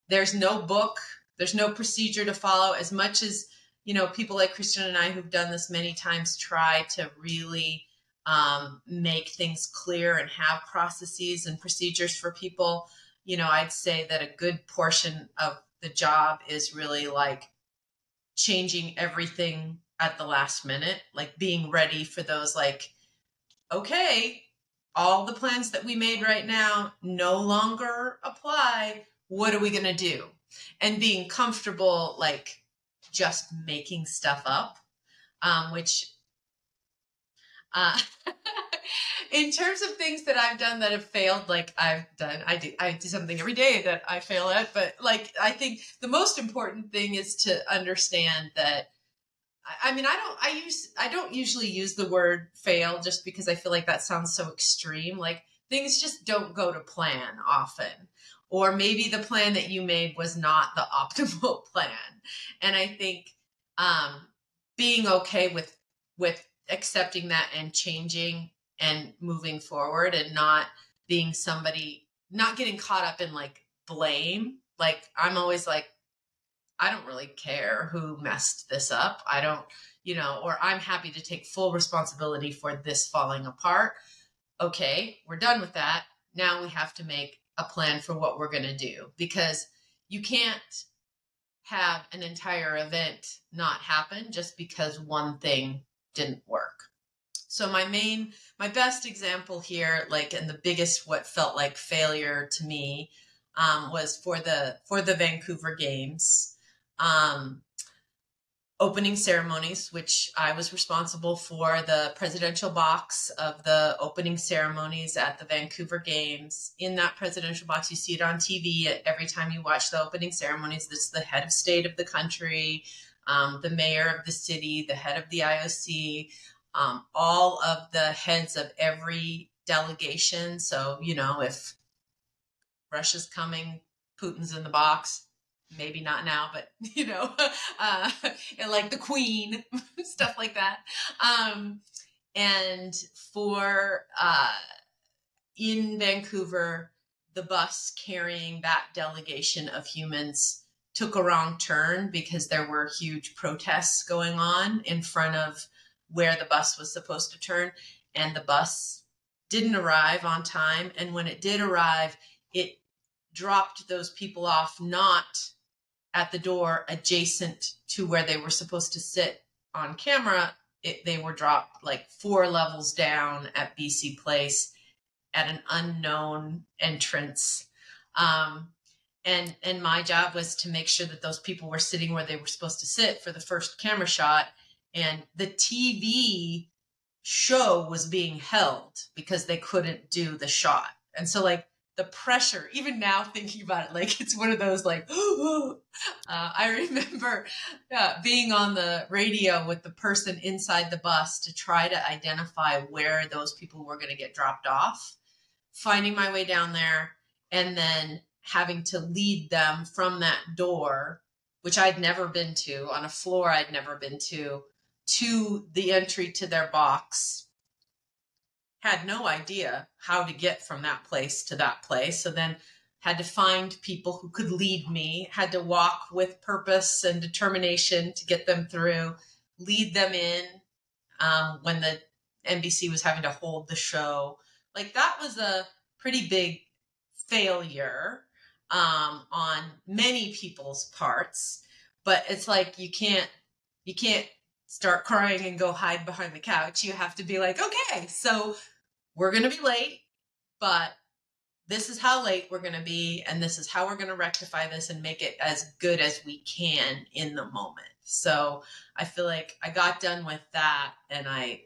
There's no book there's no procedure to follow. As much as you know people like Christian and i who've done this many times try to really um, make things clear and have processes and procedures for people you know i'd say that a good portion of the job is really like changing everything at the last minute, like being ready for those, like, okay, all the plans that we made right now no longer apply. What are we going to do? And being comfortable, like, just making stuff up, um, which, uh, in terms of things that I've done that have failed, like I've done, I do, I do something every day that I fail at. But like, I think the most important thing is to understand that. I mean, I don't, I use, I don't usually use the word fail just because I feel like that sounds so extreme. Like things just don't go to plan often. Or maybe the plan that you made was not the optimal plan. And I think, um, being okay with, with accepting that and changing and moving forward and not being somebody not getting caught up in like blame. Like i'm always like i don't really care who messed this up. I don't you know or i'm happy to take full responsibility for this falling apart. Okay we're done with that. Now we have to make a plan for what we're going to do because you can't have an entire event not happen just because one thing didn't work so my main, my best example here, like, and the biggest what felt like failure to me, um, was for the for the Vancouver Games. Um, opening ceremonies, which I was responsible for the presidential box of the opening ceremonies at the Vancouver Games. In that presidential box, you see it on TV every time you watch the opening ceremonies. This is the head of state of the country, um, the mayor of the city, the head of the IOC, um, all of the heads of every delegation. So, you know, if Russia's coming, Putin's in the box, maybe not now, but you know, uh, like the Queen, stuff like that. Um, and for uh, in Vancouver, the bus carrying that delegation of humans took a wrong turn because there were huge protests going on in front of where the bus was supposed to turn, and the bus didn't arrive on time. And when it did arrive, it dropped those people off not at the door adjacent to where they were supposed to sit on camera. It, they were dropped like four levels down at BC Place at an unknown entrance. Um, and and my job was to make sure that those people were sitting where they were supposed to sit for the first camera shot. And the TV show was being held because they couldn't do the shot. And so like the pressure, even now thinking about it, like it's one of those like, uh, I remember uh, being on the radio with the person inside the bus to try to identify where those people were going to get dropped off, finding my way down there, and then having to lead them from that door, which I'd never been to, on a floor I'd never been to, to the entry to their box had no idea how to get from that place to that place. So then had to find people who could lead me, had to walk with purpose and determination to get them through, lead them in um, when the NBC was having to hold the show. Like that was a pretty big failure um, on many people's parts. But it's like you can't you can't start crying and go hide behind the couch. You have to be like, okay, so we're to be late, but this is how late we're going to be, and this is how we're going to rectify this and make it as good as we can in the moment. So I feel like I got done with that, and I,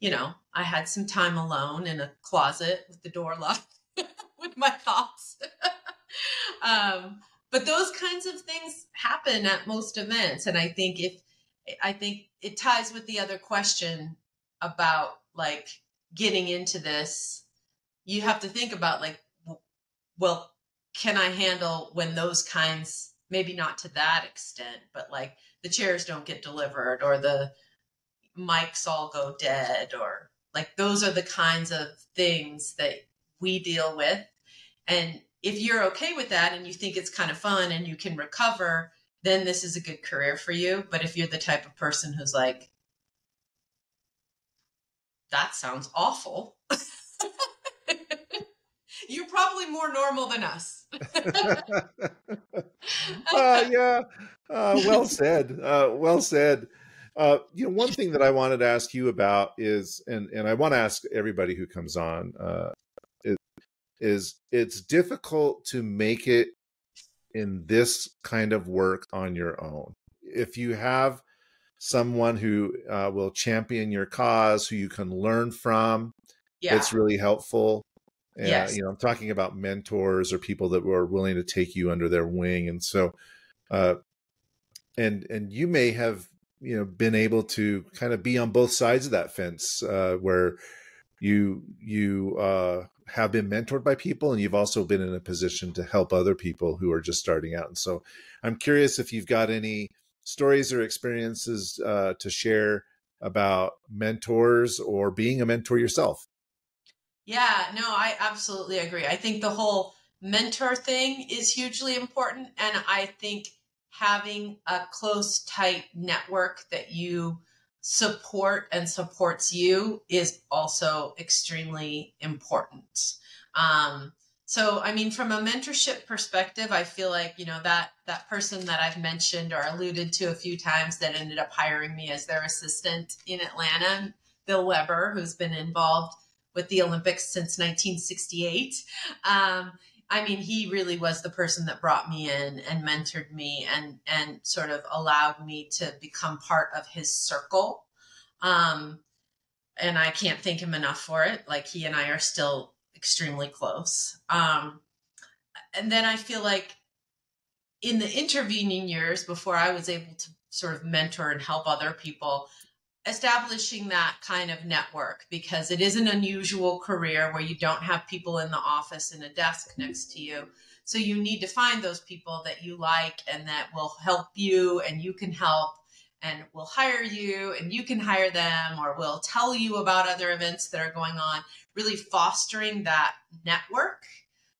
you know, I had some time alone in a closet with the door locked with my thoughts. um, but those kinds of things happen at most events, and I think if I think it ties with the other question about like getting into this, you have to think about like, well, can I handle when those kinds, maybe not to that extent, but like the chairs don't get delivered or the mics all go dead or like those are the kinds of things that we deal with. And if you're okay with that and you think it's kind of fun and you can recover, then this is a good career for you. But if you're the type of person who's like, that sounds awful. You're probably more normal than us. uh, yeah, uh, well said. Uh, well said. Uh, you know, one thing that I wanted to ask you about is, and and I want to ask everybody who comes on, uh, is it's difficult to make it in this kind of work on your own. If you have someone who uh, will champion your cause, who you can learn from. Yeah. It's really helpful. And, yes. you know, I'm talking about mentors or people that were willing to take you under their wing. And so, uh, and, and you may have, you know, been able to kind of be on both sides of that fence, uh, where you, you, uh, have been mentored by people and you've also been in a position to help other people who are just starting out. And so I'm curious if you've got any, stories or experiences uh, to share about mentors or being a mentor yourself. Yeah, no, I absolutely agree. I think the whole mentor thing is hugely important. And I think having a close, tight network that you support and supports you is also extremely important. Um, so i mean from a mentorship perspective i feel like you know that that person that i've mentioned or alluded to a few times that ended up hiring me as their assistant in atlanta bill weber who's been involved with the olympics since 1968 um, I mean, he really was the person that brought me in and mentored me and and sort of allowed me to become part of his circle. Um, and I can't thank him enough for it. Like he and I are still extremely close. Um, and then I feel like in the intervening years before I was able to sort of mentor and help other people, establishing that kind of network because it is an unusual career where you don't have people in the office and a desk next to you. So you need to find those people that you like and that will help you and you can help and will hire you and you can hire them or will tell you about other events that are going on, really fostering that network.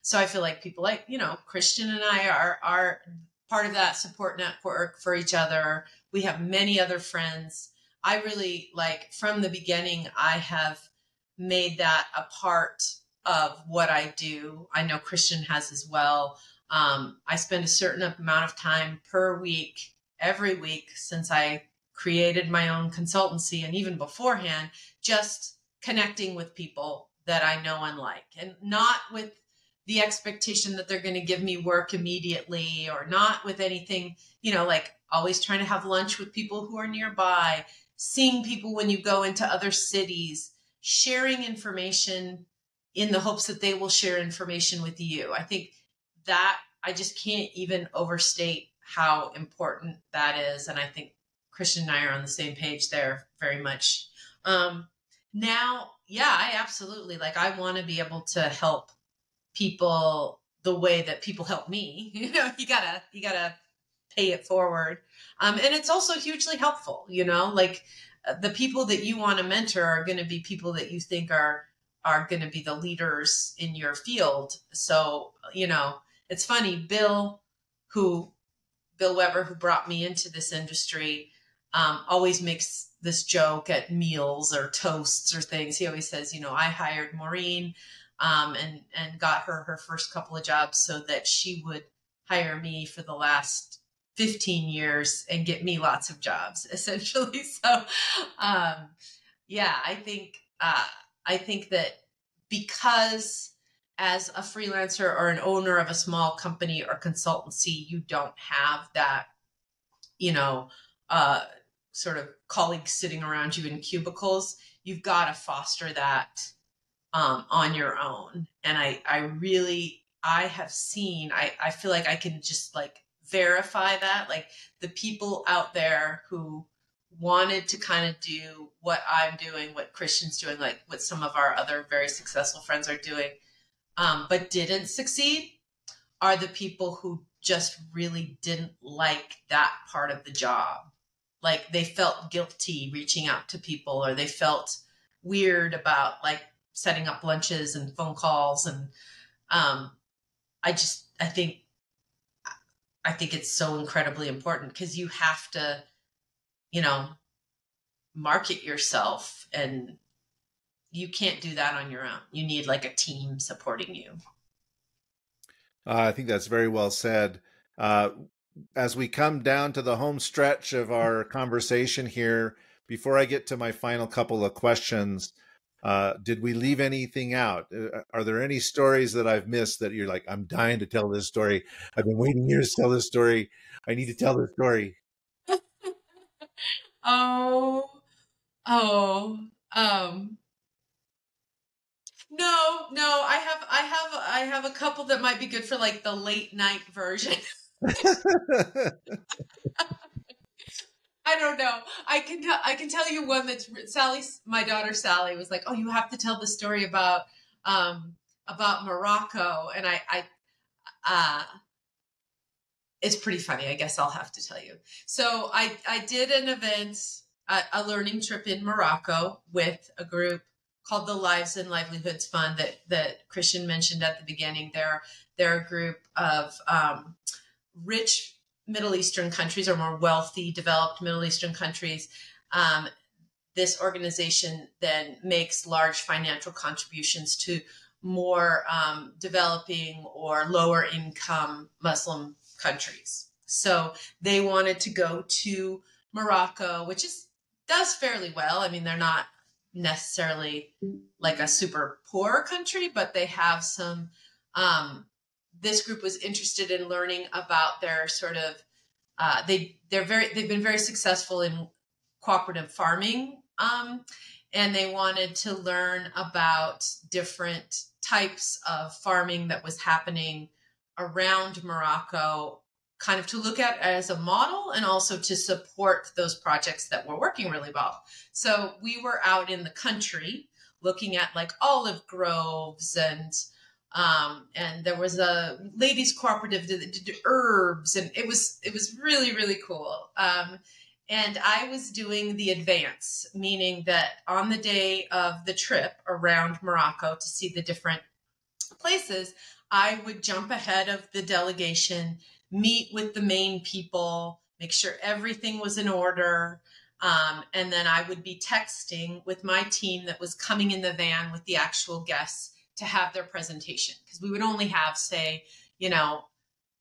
So I feel like people like, you know, Christian and I are are part of that support network for each other. We have many other friends I really like from the beginning, I have made that a part of what I do. I know Christian has as well. Um, I spend a certain amount of time per week, every week since I created my own consultancy and even beforehand, just connecting with people that I know and like, and not with the expectation that they're going to give me work immediately or not with anything, you know, like always trying to have lunch with people who are nearby, seeing people when you go into other cities, sharing information in the hopes that they will share information with you. I think that I just can't even overstate how important that is. And I think Christian and I are on the same page there very much. Um, now, yeah, I absolutely like, I want to be able to help people the way that people help me. You know, you gotta, you gotta pay it forward. Um, and it's also hugely helpful, you know, like uh, the people that you want to mentor are going to be people that you think are are going to be the leaders in your field. So, you know, it's funny, Bill, who Bill Weber, who brought me into this industry, um, always makes this joke at meals or toasts or things. He always says, you know, I hired Maureen um, and and got her her first couple of jobs so that she would hire me for the last 15 years and get me lots of jobs essentially. So um yeah i think uh i think that because as a freelancer or an owner of a small company or consultancy you don't have that you know uh sort of colleagues sitting around you in cubicles you've got to foster that um, on your own. And i i really i have seen i i feel like i can just like verify that? Like the people out there who wanted to kind of do what i'm doing what christian's doing like what some of our other very successful friends are doing um, but didn't succeed are the people who just really didn't like that part of the job. Like they felt guilty reaching out to people or they felt weird about like setting up lunches and phone calls and um, i just i think I think it's so incredibly important because you have to, you know, market yourself and you can't do that on your own. You need like a team supporting you. Uh, I think that's very well said. Uh, as we come down to the home stretch of our conversation here, before I get to my final couple of questions, uh, did we leave anything out? Uh, are there any stories that I've missed that you're like, I'm dying to tell this story? I've been waiting years to tell this story. I need to tell this story. oh, oh, um, no, no. I have, I have, I have a couple that might be good for like the late night version. I don't know. I can tell. I can tell you one that's Sally. My daughter Sally was like, "Oh, you have to tell the story about um, about Morocco," and I, I, uh, it's pretty funny. I guess I'll have to tell you. So I, I did an event, a, a learning trip in Morocco with a group called the Lives and Livelihoods Fund that that Christian mentioned at the beginning. They're they're a group of um, rich Middle Eastern countries or more wealthy, developed Middle Eastern countries, um, this organization then makes large financial contributions to more um, developing or lower income Muslim countries. So they wanted to go to Morocco, which is does fairly well. I mean, they're not necessarily like a super poor country, but they have some um, this group was interested in learning about their sort of uh, they they're very they've been very successful in cooperative farming um, and they wanted to learn about different types of farming that was happening around Morocco kind of to look at as a model and also to support those projects that were working really well. So we were out in the country looking at like olive groves and um, and there was a ladies cooperative that did herbs and it was it was really really cool. Um, and i was doing the advance meaning that on the day of the trip around morocco to see the different places i would jump ahead of the delegation meet with the main people make sure everything was in order um, and then I would be texting with my team that was coming in the van with the actual guests to have their presentation because we would only have, say, you know,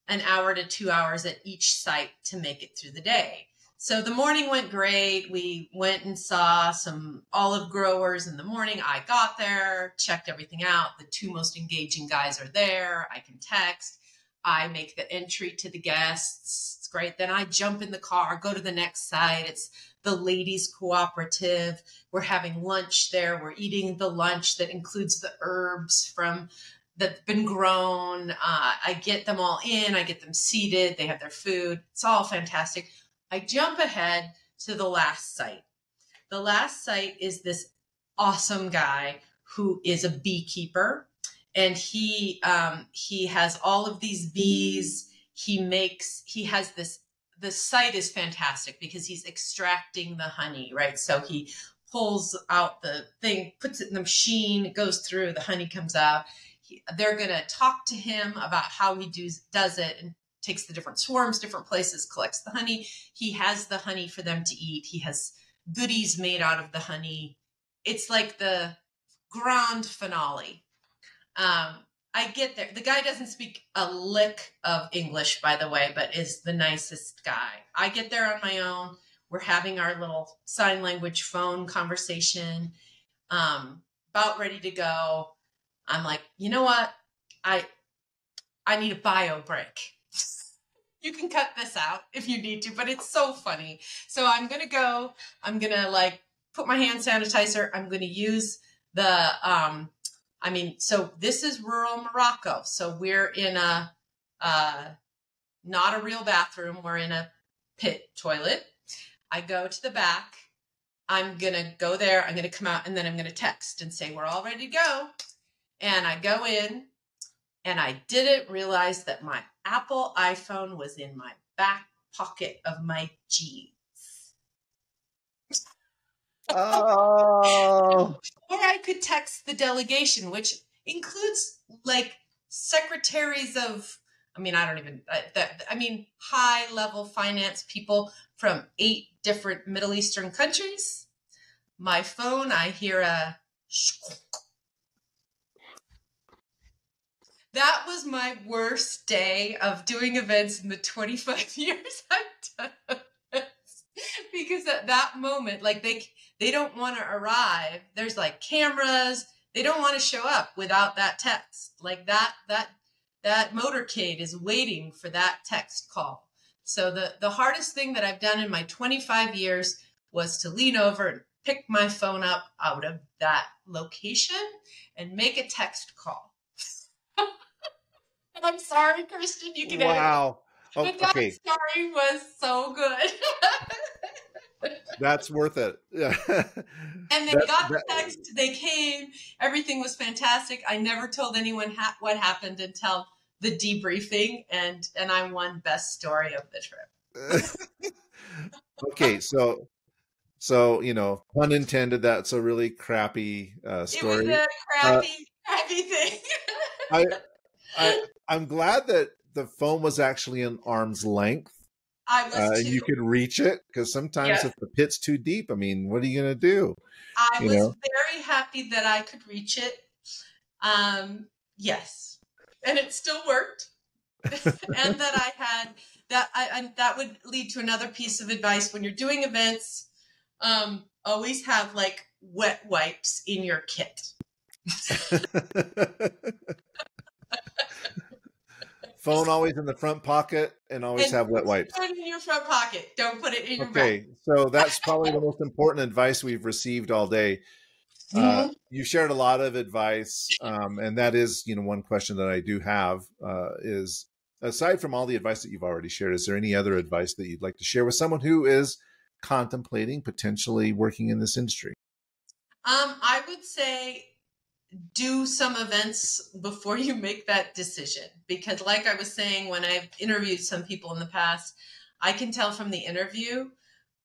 an hour to two hours at each site to make it through the day. So the morning went great. We went and saw some olive growers in the morning. I got there, checked everything out. The two most engaging guys are there. I can text. I make the entry to the guests. It's great. Then I jump in the car, go to the next site. It's the ladies cooperative. We're having lunch there. We're eating the lunch that includes the herbs from that've been grown. Uh, I get them all in. I get them seated. They have their food. It's all fantastic. I jump ahead to the last site. The last site is this awesome guy who is a beekeeper, and he um, he has all of these bees. He makes he has this the site is fantastic because he's extracting the honey, right? So he pulls out the thing, puts it in the machine, goes through, the honey comes out. He, they're going to talk to him about how he does, does it and takes the different swarms, different places, collects the honey. He has the honey for them to eat. He has goodies made out of the honey. It's like the grand finale. Um, I get there. The guy doesn't speak a lick of English, by the way, but is the nicest guy. I get there on my own. We're having our little sign language phone conversation. Um, about ready to go. I'm like, you know what? I I need a bio break. you can cut this out if you need to, but it's so funny. So I'm gonna go. I'm gonna like put my hand sanitizer. I'm gonna use the um I mean, so this is rural Morocco. So we're in a, uh, not a real bathroom. We're in a pit toilet. I go to the back. I'm going to go there. I'm going to come out and then I'm going to text and say, we're all ready to go. And I go in and I didn't realize that my Apple iPhone was in my back pocket of my jeans. Oh. or I could text the delegation, which includes like secretaries of, I mean, I don't even, I, that, I mean, high level finance people from eight different Middle Eastern countries. My phone, I hear a that was my worst day of doing events in the 25 years I've done because at that moment like they they don't want to arrive. There's like cameras. They don't want to show up without that text. Like that that that motorcade is waiting for that text call. So the the hardest thing that I've done in my 25 years was to lean over and pick my phone up out of that location and make a text call. I'm sorry, Christian. You can wow. Oh, but that okay. story was so good. That's worth it. Yeah. And they that, got the text. They came. Everything was fantastic. I never told anyone ha- what happened until the debriefing, and and I won best story of the trip. okay, so so you know, pun intended. That's a really crappy uh, story. It was a crappy, uh, crappy thing. I, I I'm glad that the phone was actually in arm's length I was uh, you can reach it because sometimes if the pit's too deep, I mean, what are you going to do? I you was know? very happy that I could reach it. Um, yes, and it still worked, and that I had that. I, I, that would lead to another piece of advice when you're doing events. Um, always have like wet wipes in your kit. phone always in the front pocket and always And have wet wipes. Put it in your front pocket. Don't put it in your Okay, so that's probably the most important advice we've received all day. Uh, Mhm. you shared a lot of advice, um, and that is, you know, one question that I do have uh, is aside from all the advice that you've already shared, is there any other advice that you'd like to share with someone who is contemplating potentially working in this industry? Um, I would say do some events before you make that decision because like I was saying when I've interviewed some people in the past, I can tell from the interview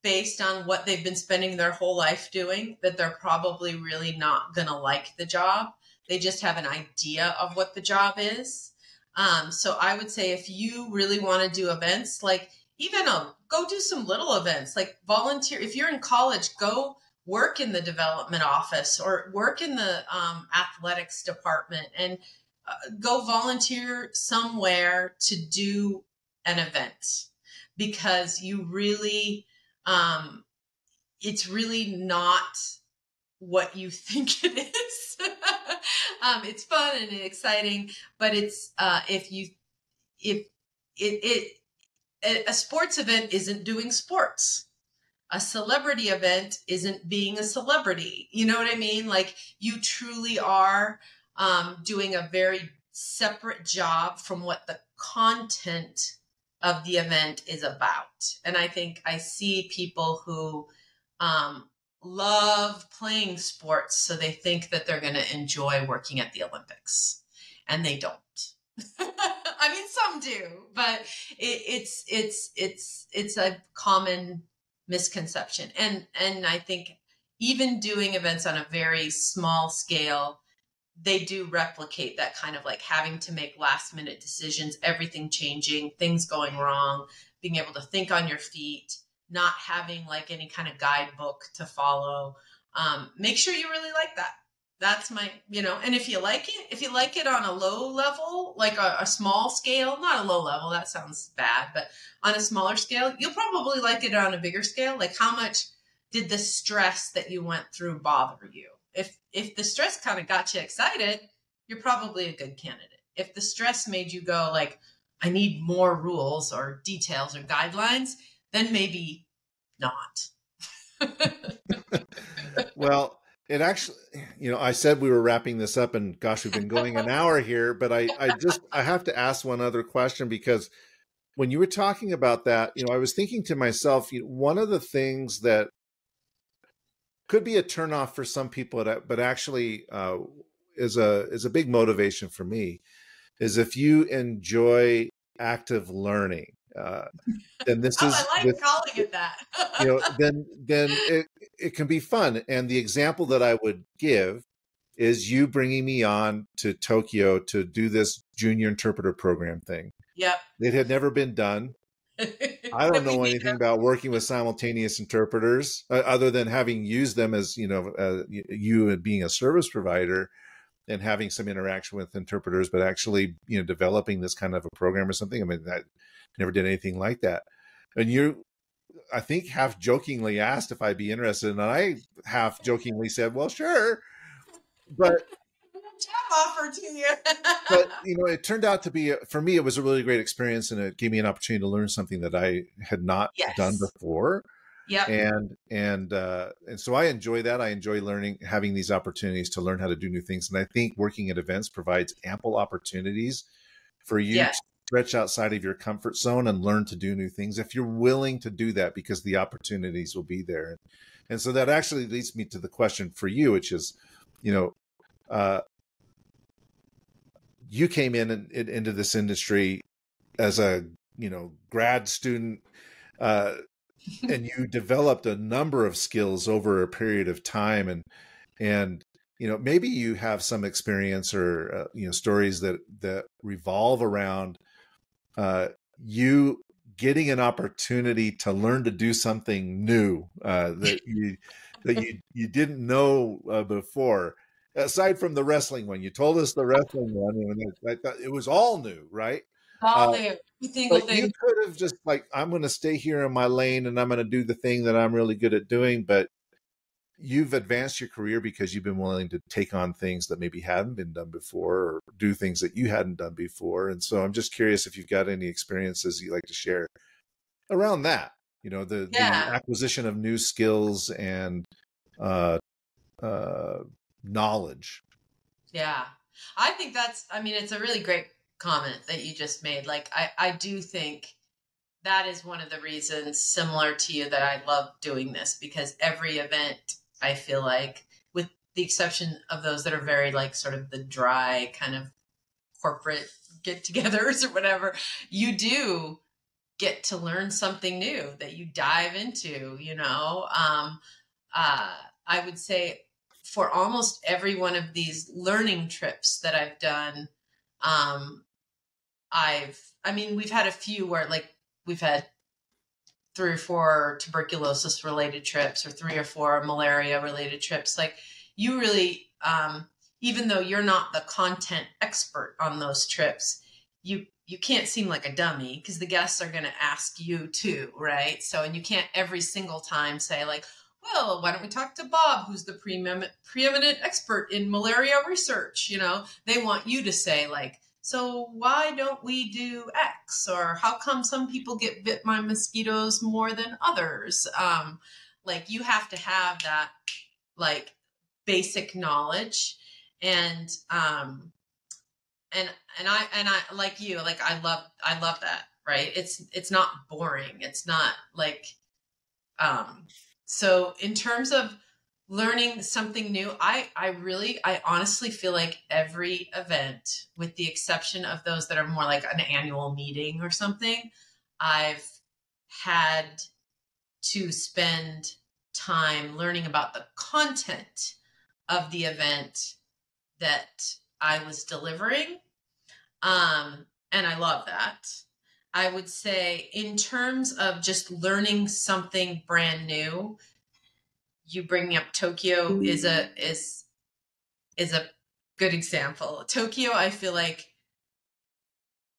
based on what they've been spending their whole life doing that they're probably really not going to like the job. They just have an idea of what the job is. Um, so I would say if you really want to do events, like even um, go do some little events, like volunteer. If you're in college, go work in the development office or work in the um, athletics department and uh, go volunteer somewhere to do an event. Because you really um, it's really not what you think it is. Um, it's fun and exciting but it's uh, if you if it, it a sports event isn't doing sports a celebrity event isn't being a celebrity. You know what I mean? Like you truly are um, doing a very separate job from what the content of the event is about. And I think I see people who um, love playing sports, so they think that they're going to enjoy working at the Olympics, and they don't. I mean, some do, but it, it's it's it's it's a common misconception. And and i think even doing events on a very small scale they do replicate that kind of like having to make last minute decisions everything changing things going wrong being able to think on your feet not having like any kind of guidebook to follow. Um, make sure you really like that that's my you know and if you like it if you like it on a low level like a, a small scale not a low level that sounds bad but on a smaller scale, you'll probably like it on a bigger scale. Like how much did the stress that you went through bother you? If if the stress kind of got you excited, you're probably a good candidate. If the stress made you go like I need more rules or details or guidelines, then maybe not. well, it actually, you know, I said we were wrapping this up, and gosh, we've been going an hour here, but I, I just, I have to ask one other question because when you were talking about that, you know, I was thinking to myself, you know, one of the things that could be a turnoff for some people, but actually uh, is a is a big motivation for me, is if you enjoy active learning. Uh, then this oh, is I like this, calling it that. you know, then then it it can be fun. And the example that I would give is you bringing me on to Tokyo to do this junior interpreter program thing. Yep. It had never been done. I don't know anything about working with simultaneous interpreters uh, other than having used them as, you know, uh, you being a service provider and having some interaction with interpreters, but actually, you know, developing this kind of a program or something. I mean, I never did anything like that. And you, I think, half jokingly asked if I'd be interested, and I half jokingly said, "Well, sure," but job offer to you. but you know, it turned out to be for me. It was a really great experience, and it gave me an opportunity to learn something that I had not Yes. done before. Yeah. And and uh, and so I enjoy that. I enjoy learning, having these opportunities to learn how to do new things. And I think working at events provides ample opportunities for you Yeah. Stretch outside of your comfort zone and learn to do new things if you're willing to do that, because the opportunities will be there. And so that actually leads me to the question for you, which is, you know, uh, you came in, and in into this industry as a you know grad student uh, and you developed a number of skills over a period of time and and you know maybe you have some experience or uh, you know stories that that revolve around uh, you getting an opportunity to learn to do something new uh, that you that you you didn't know uh, before. Aside from the wrestling one you told us the wrestling one and I thought it was all new right? All Uh, new. Single but you could have just like i'm going to stay here in my lane and i'm going to do the thing that i'm really good at doing but you've advanced your career because you've been willing to take on things that maybe hadn't been done before or do things that you hadn't done before. And so I'm just curious if you've got any experiences you'd like to share around that, you know, the, yeah. the acquisition of new skills and uh, uh, knowledge. Yeah. I think that's, I mean, it's a really great comment that you just made. Like, I, I do think that is one of the reasons, similar to you, that I love doing this because every event I feel like, with the exception of those that are very like sort of the dry kind of corporate get togethers or whatever, you do get to learn something new that you dive into, you know. Um, uh, I would say for almost every one of these learning trips that I've done, um, I've, I mean, we've had a few where like we've had three or four tuberculosis related trips or three or four malaria related trips. Like you really, um, even though you're not the content expert on those trips, you you can't seem like a dummy because the guests are going to ask you too, right? So, and you can't every single time say like, well, why don't we talk to Bob, who's the preeminent, preeminent expert in malaria research? You know, they want you to say like, so why don't we do X? Or how come some people get bit by mosquitoes more than others? Um, like you have to have that like basic knowledge and um and and I and I like you like I love I love that right it's it's not boring it's not like um so in terms of learning something new. I i really i honestly feel like every event with the exception of those that are more like an annual meeting or something i've had to spend time learning about the content of the event that i was delivering. Um and i love that. I would say in terms of just learning something brand new you bringing up Tokyo is a is is a good example. Tokyo, I feel like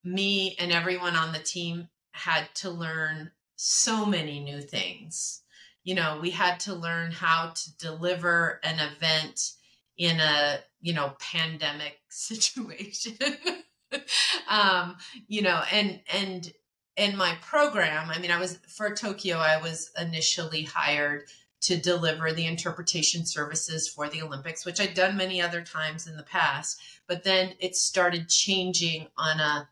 me and everyone on the team had to learn so many new things. You know, we had to learn how to deliver an event in a, you know, pandemic situation. um, you know, and and in my program, I mean, I was for Tokyo, I was initially hired to deliver the interpretation services for the Olympics, which I'd done many other times in the past. But then it started changing on a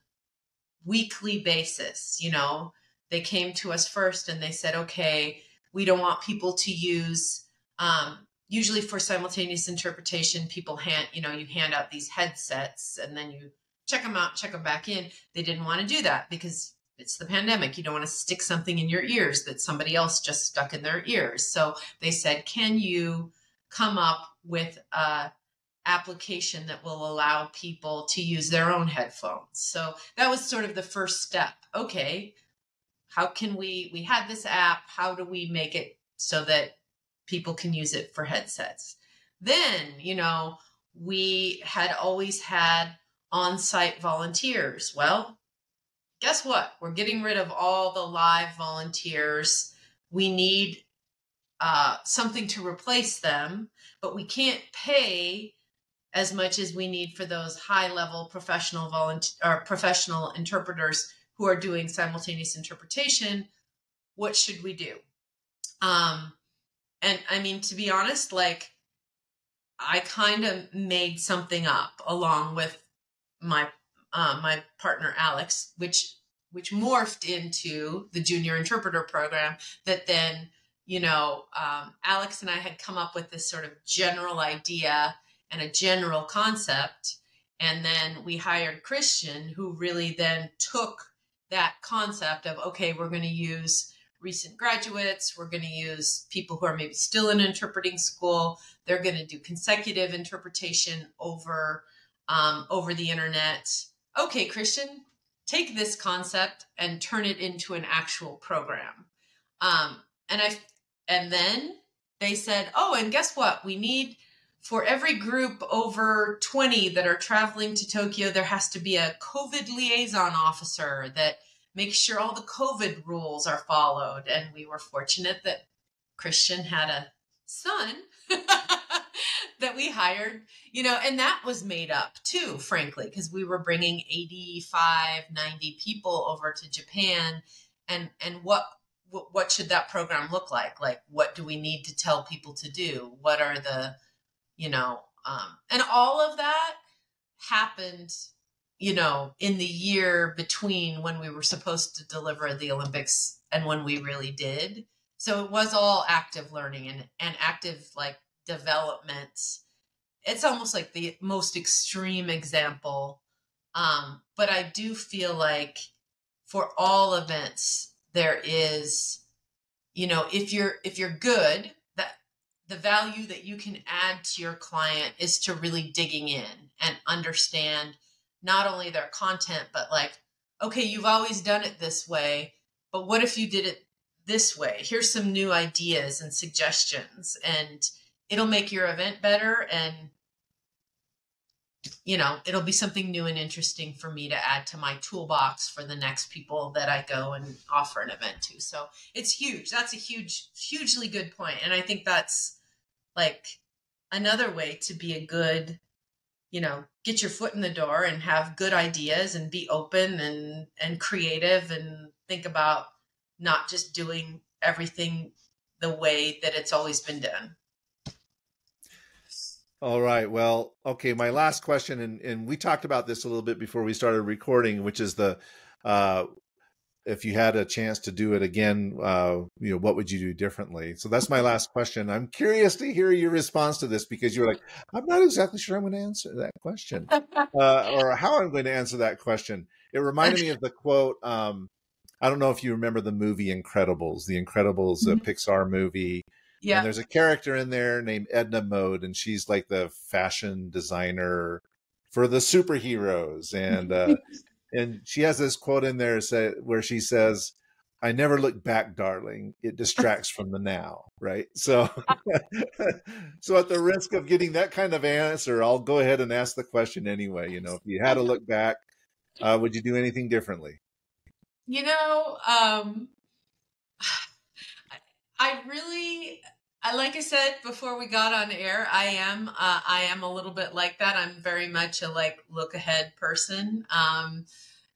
weekly basis. You know, they came to us first and they said, okay, we don't want people to use, um, usually for simultaneous interpretation, people hand, you know, you hand out these headsets and then you check them out, check them back in. They didn't want to do that because it's the pandemic. You don't want to stick something in your ears that somebody else just stuck in their ears. So they said, can you come up with a application that will allow people to use their own headphones? So that was sort of the first step. Okay, how can we we had this app, how do we make it so that people can use it for headsets? Then, you know, we had always had on-site volunteers. Well, guess what? We're getting rid of all the live volunteers. We need uh, something to replace them, but we can't pay as much as we need for those high level professional volunteer or professional interpreters who are doing simultaneous interpretation. What should we do? Um, and I mean, to be honest, like I kind of made something up along with my uh, my partner Alex, which which morphed into the junior interpreter program. That then, you know, um, Alex and I had come up with this sort of general idea and a general concept, and then we hired Christian, who really then took that concept of okay, we're going to use recent graduates. We're going to use people who are maybe still in interpreting school. They're going to do consecutive interpretation over um, over the internet okay, Christian, take this concept and turn it into an actual program. Um, and I, and then they said, oh, and guess what? We need for every group over 20 that are traveling to Tokyo, there has to be a COVID liaison officer that makes sure all the COVID rules are followed. And we were fortunate that Christian had a son that we hired, you know, and that was made up too, frankly, because we were bringing 85, 90 people over to Japan and and what what should that program look like? Like what do we need to tell people to do? What are the, you know, um and all of that happened you know, in the year between when we were supposed to deliver the Olympics and when we really did. So it was all active learning and, and active like development. It's almost like the most extreme example. Um, but I do feel like for all events, there is, you know, if you're if you're good, that the value that you can add to your client is to really digging in and understand not only their content, but like, okay, you've always done it this way, but what if you did it this way? Here's some new ideas and suggestions, and it'll make your event better. And, you know, it'll be something new and interesting for me to add to my toolbox for the next people that I go and offer an event to. So it's huge. That's a huge, hugely good. And I think that's like another way to be a good you know get your foot in the door and have good ideas and be open and and creative and think about not just doing everything the way that it's always been done all right well okay my last question and and we talked about this a little bit before we started recording which is the uh if you had a chance to do it again, uh, you know, what would you do differently? So that's my last question. I'm curious to hear your response to this because you're like, I'm not exactly sure I'm going to answer that question uh, or how I'm going to answer that question. It reminded me of the quote. Um, I don't know if you remember the movie Incredibles, the Incredibles mm-hmm. Pixar movie. Yeah. And there's a character in there named Edna Mode, and she's like the fashion designer for the superheroes. And uh, and she has this quote in there say, where she says, I never look back, darling. It distracts from the now, right? So, so at the risk of getting that kind of answer, I'll go ahead and ask the question anyway. You know, if you had to look back, uh, would you do anything differently? You know, um, I really I, like I said before we got on air, I am uh, I am a little bit like that. I'm very much a like look ahead person, um,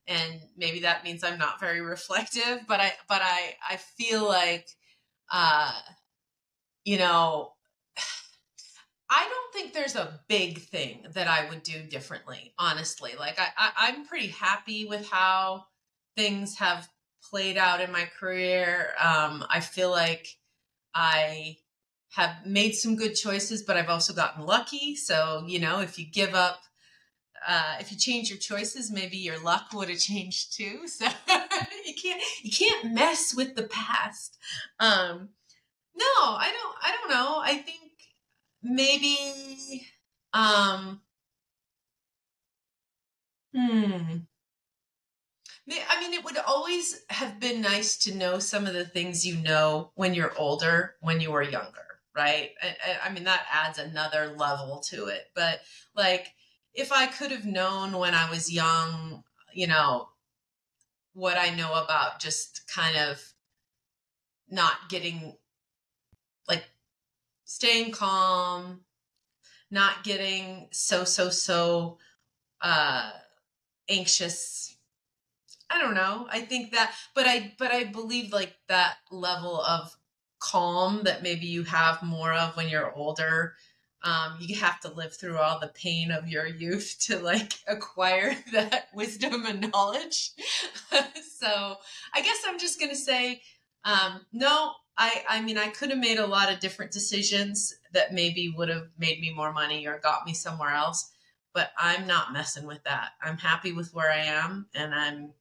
and maybe that means I'm not very reflective. But I but I I feel like, uh, you know, I don't think there's a big thing that I would do differently. Honestly, like I, I I'm pretty happy with how things have played out in my career. Um, I feel like I have made some good choices, but I've also gotten lucky. So, you know, if you give up, uh, if you change your choices, maybe your luck would have changed too. So you can't you can't mess with the past. Um, no, I don't. I don't know. I think maybe. Um, hmm. I mean, it would always have been nice to know some of the things you know when you're older, when you were younger right? I, I mean, that adds another level to it. But like, if I could have known when I was young, you know, what I know about just kind of not getting like staying calm, not getting so, so, so uh, anxious. I don't know. I think that, but I, but I believe like that level of calm that maybe you have more of when you're older. Um, you have to live through all the pain of your youth to like acquire that wisdom and knowledge. so I guess I'm just gonna say, um, no. I I mean I could have made a lot of different decisions that maybe would have made me more money or got me somewhere else, but I'm not messing with that. I'm happy with where I am, and I'm.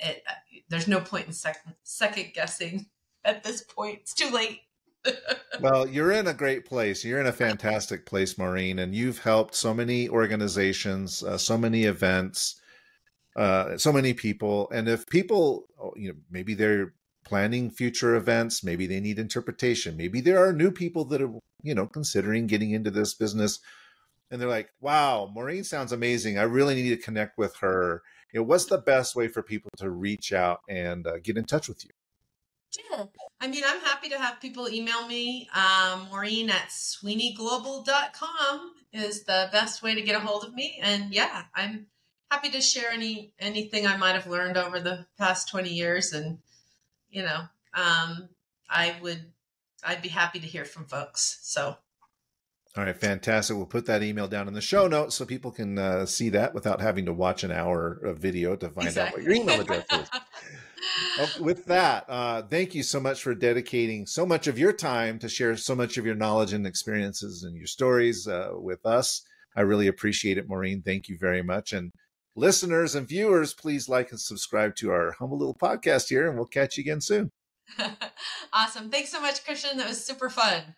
It, there's no point in second second guessing at this point. It's too late. well, you're in a great place. You're in a fantastic place, Maureen, and you've helped so many organizations, uh, so many events, uh, so many people. And if people, oh, you know, maybe they're planning future events, maybe they need interpretation, maybe there are new people that are, you know, considering getting into this business, and they're like, "Wow, Maureen sounds amazing. I really need to connect with her." You know, what's the best way for people to reach out and uh, get in touch with you? Yeah. I mean, I'm happy to have people email me. Um, Maureen at sweeneyglobal.com is the best way to get a hold of me. And yeah, I'm happy to share any anything I might have learned over the past 20 years. And, you know, um, I would, I'd be happy to hear from folks. So. All right, fantastic. We'll put that email down in the show notes so people can uh, see that without having to watch an hour of video to find exactly. out what your email address is. well, with that, uh, thank you so much for dedicating so much of your time to share so much of your knowledge and experiences and your stories uh, with us. I really appreciate it, Maureen. Thank you very much. And listeners and viewers, please like and subscribe to our humble little podcast here, and we'll catch you again soon. awesome. Thanks so much, Christian. That was super fun.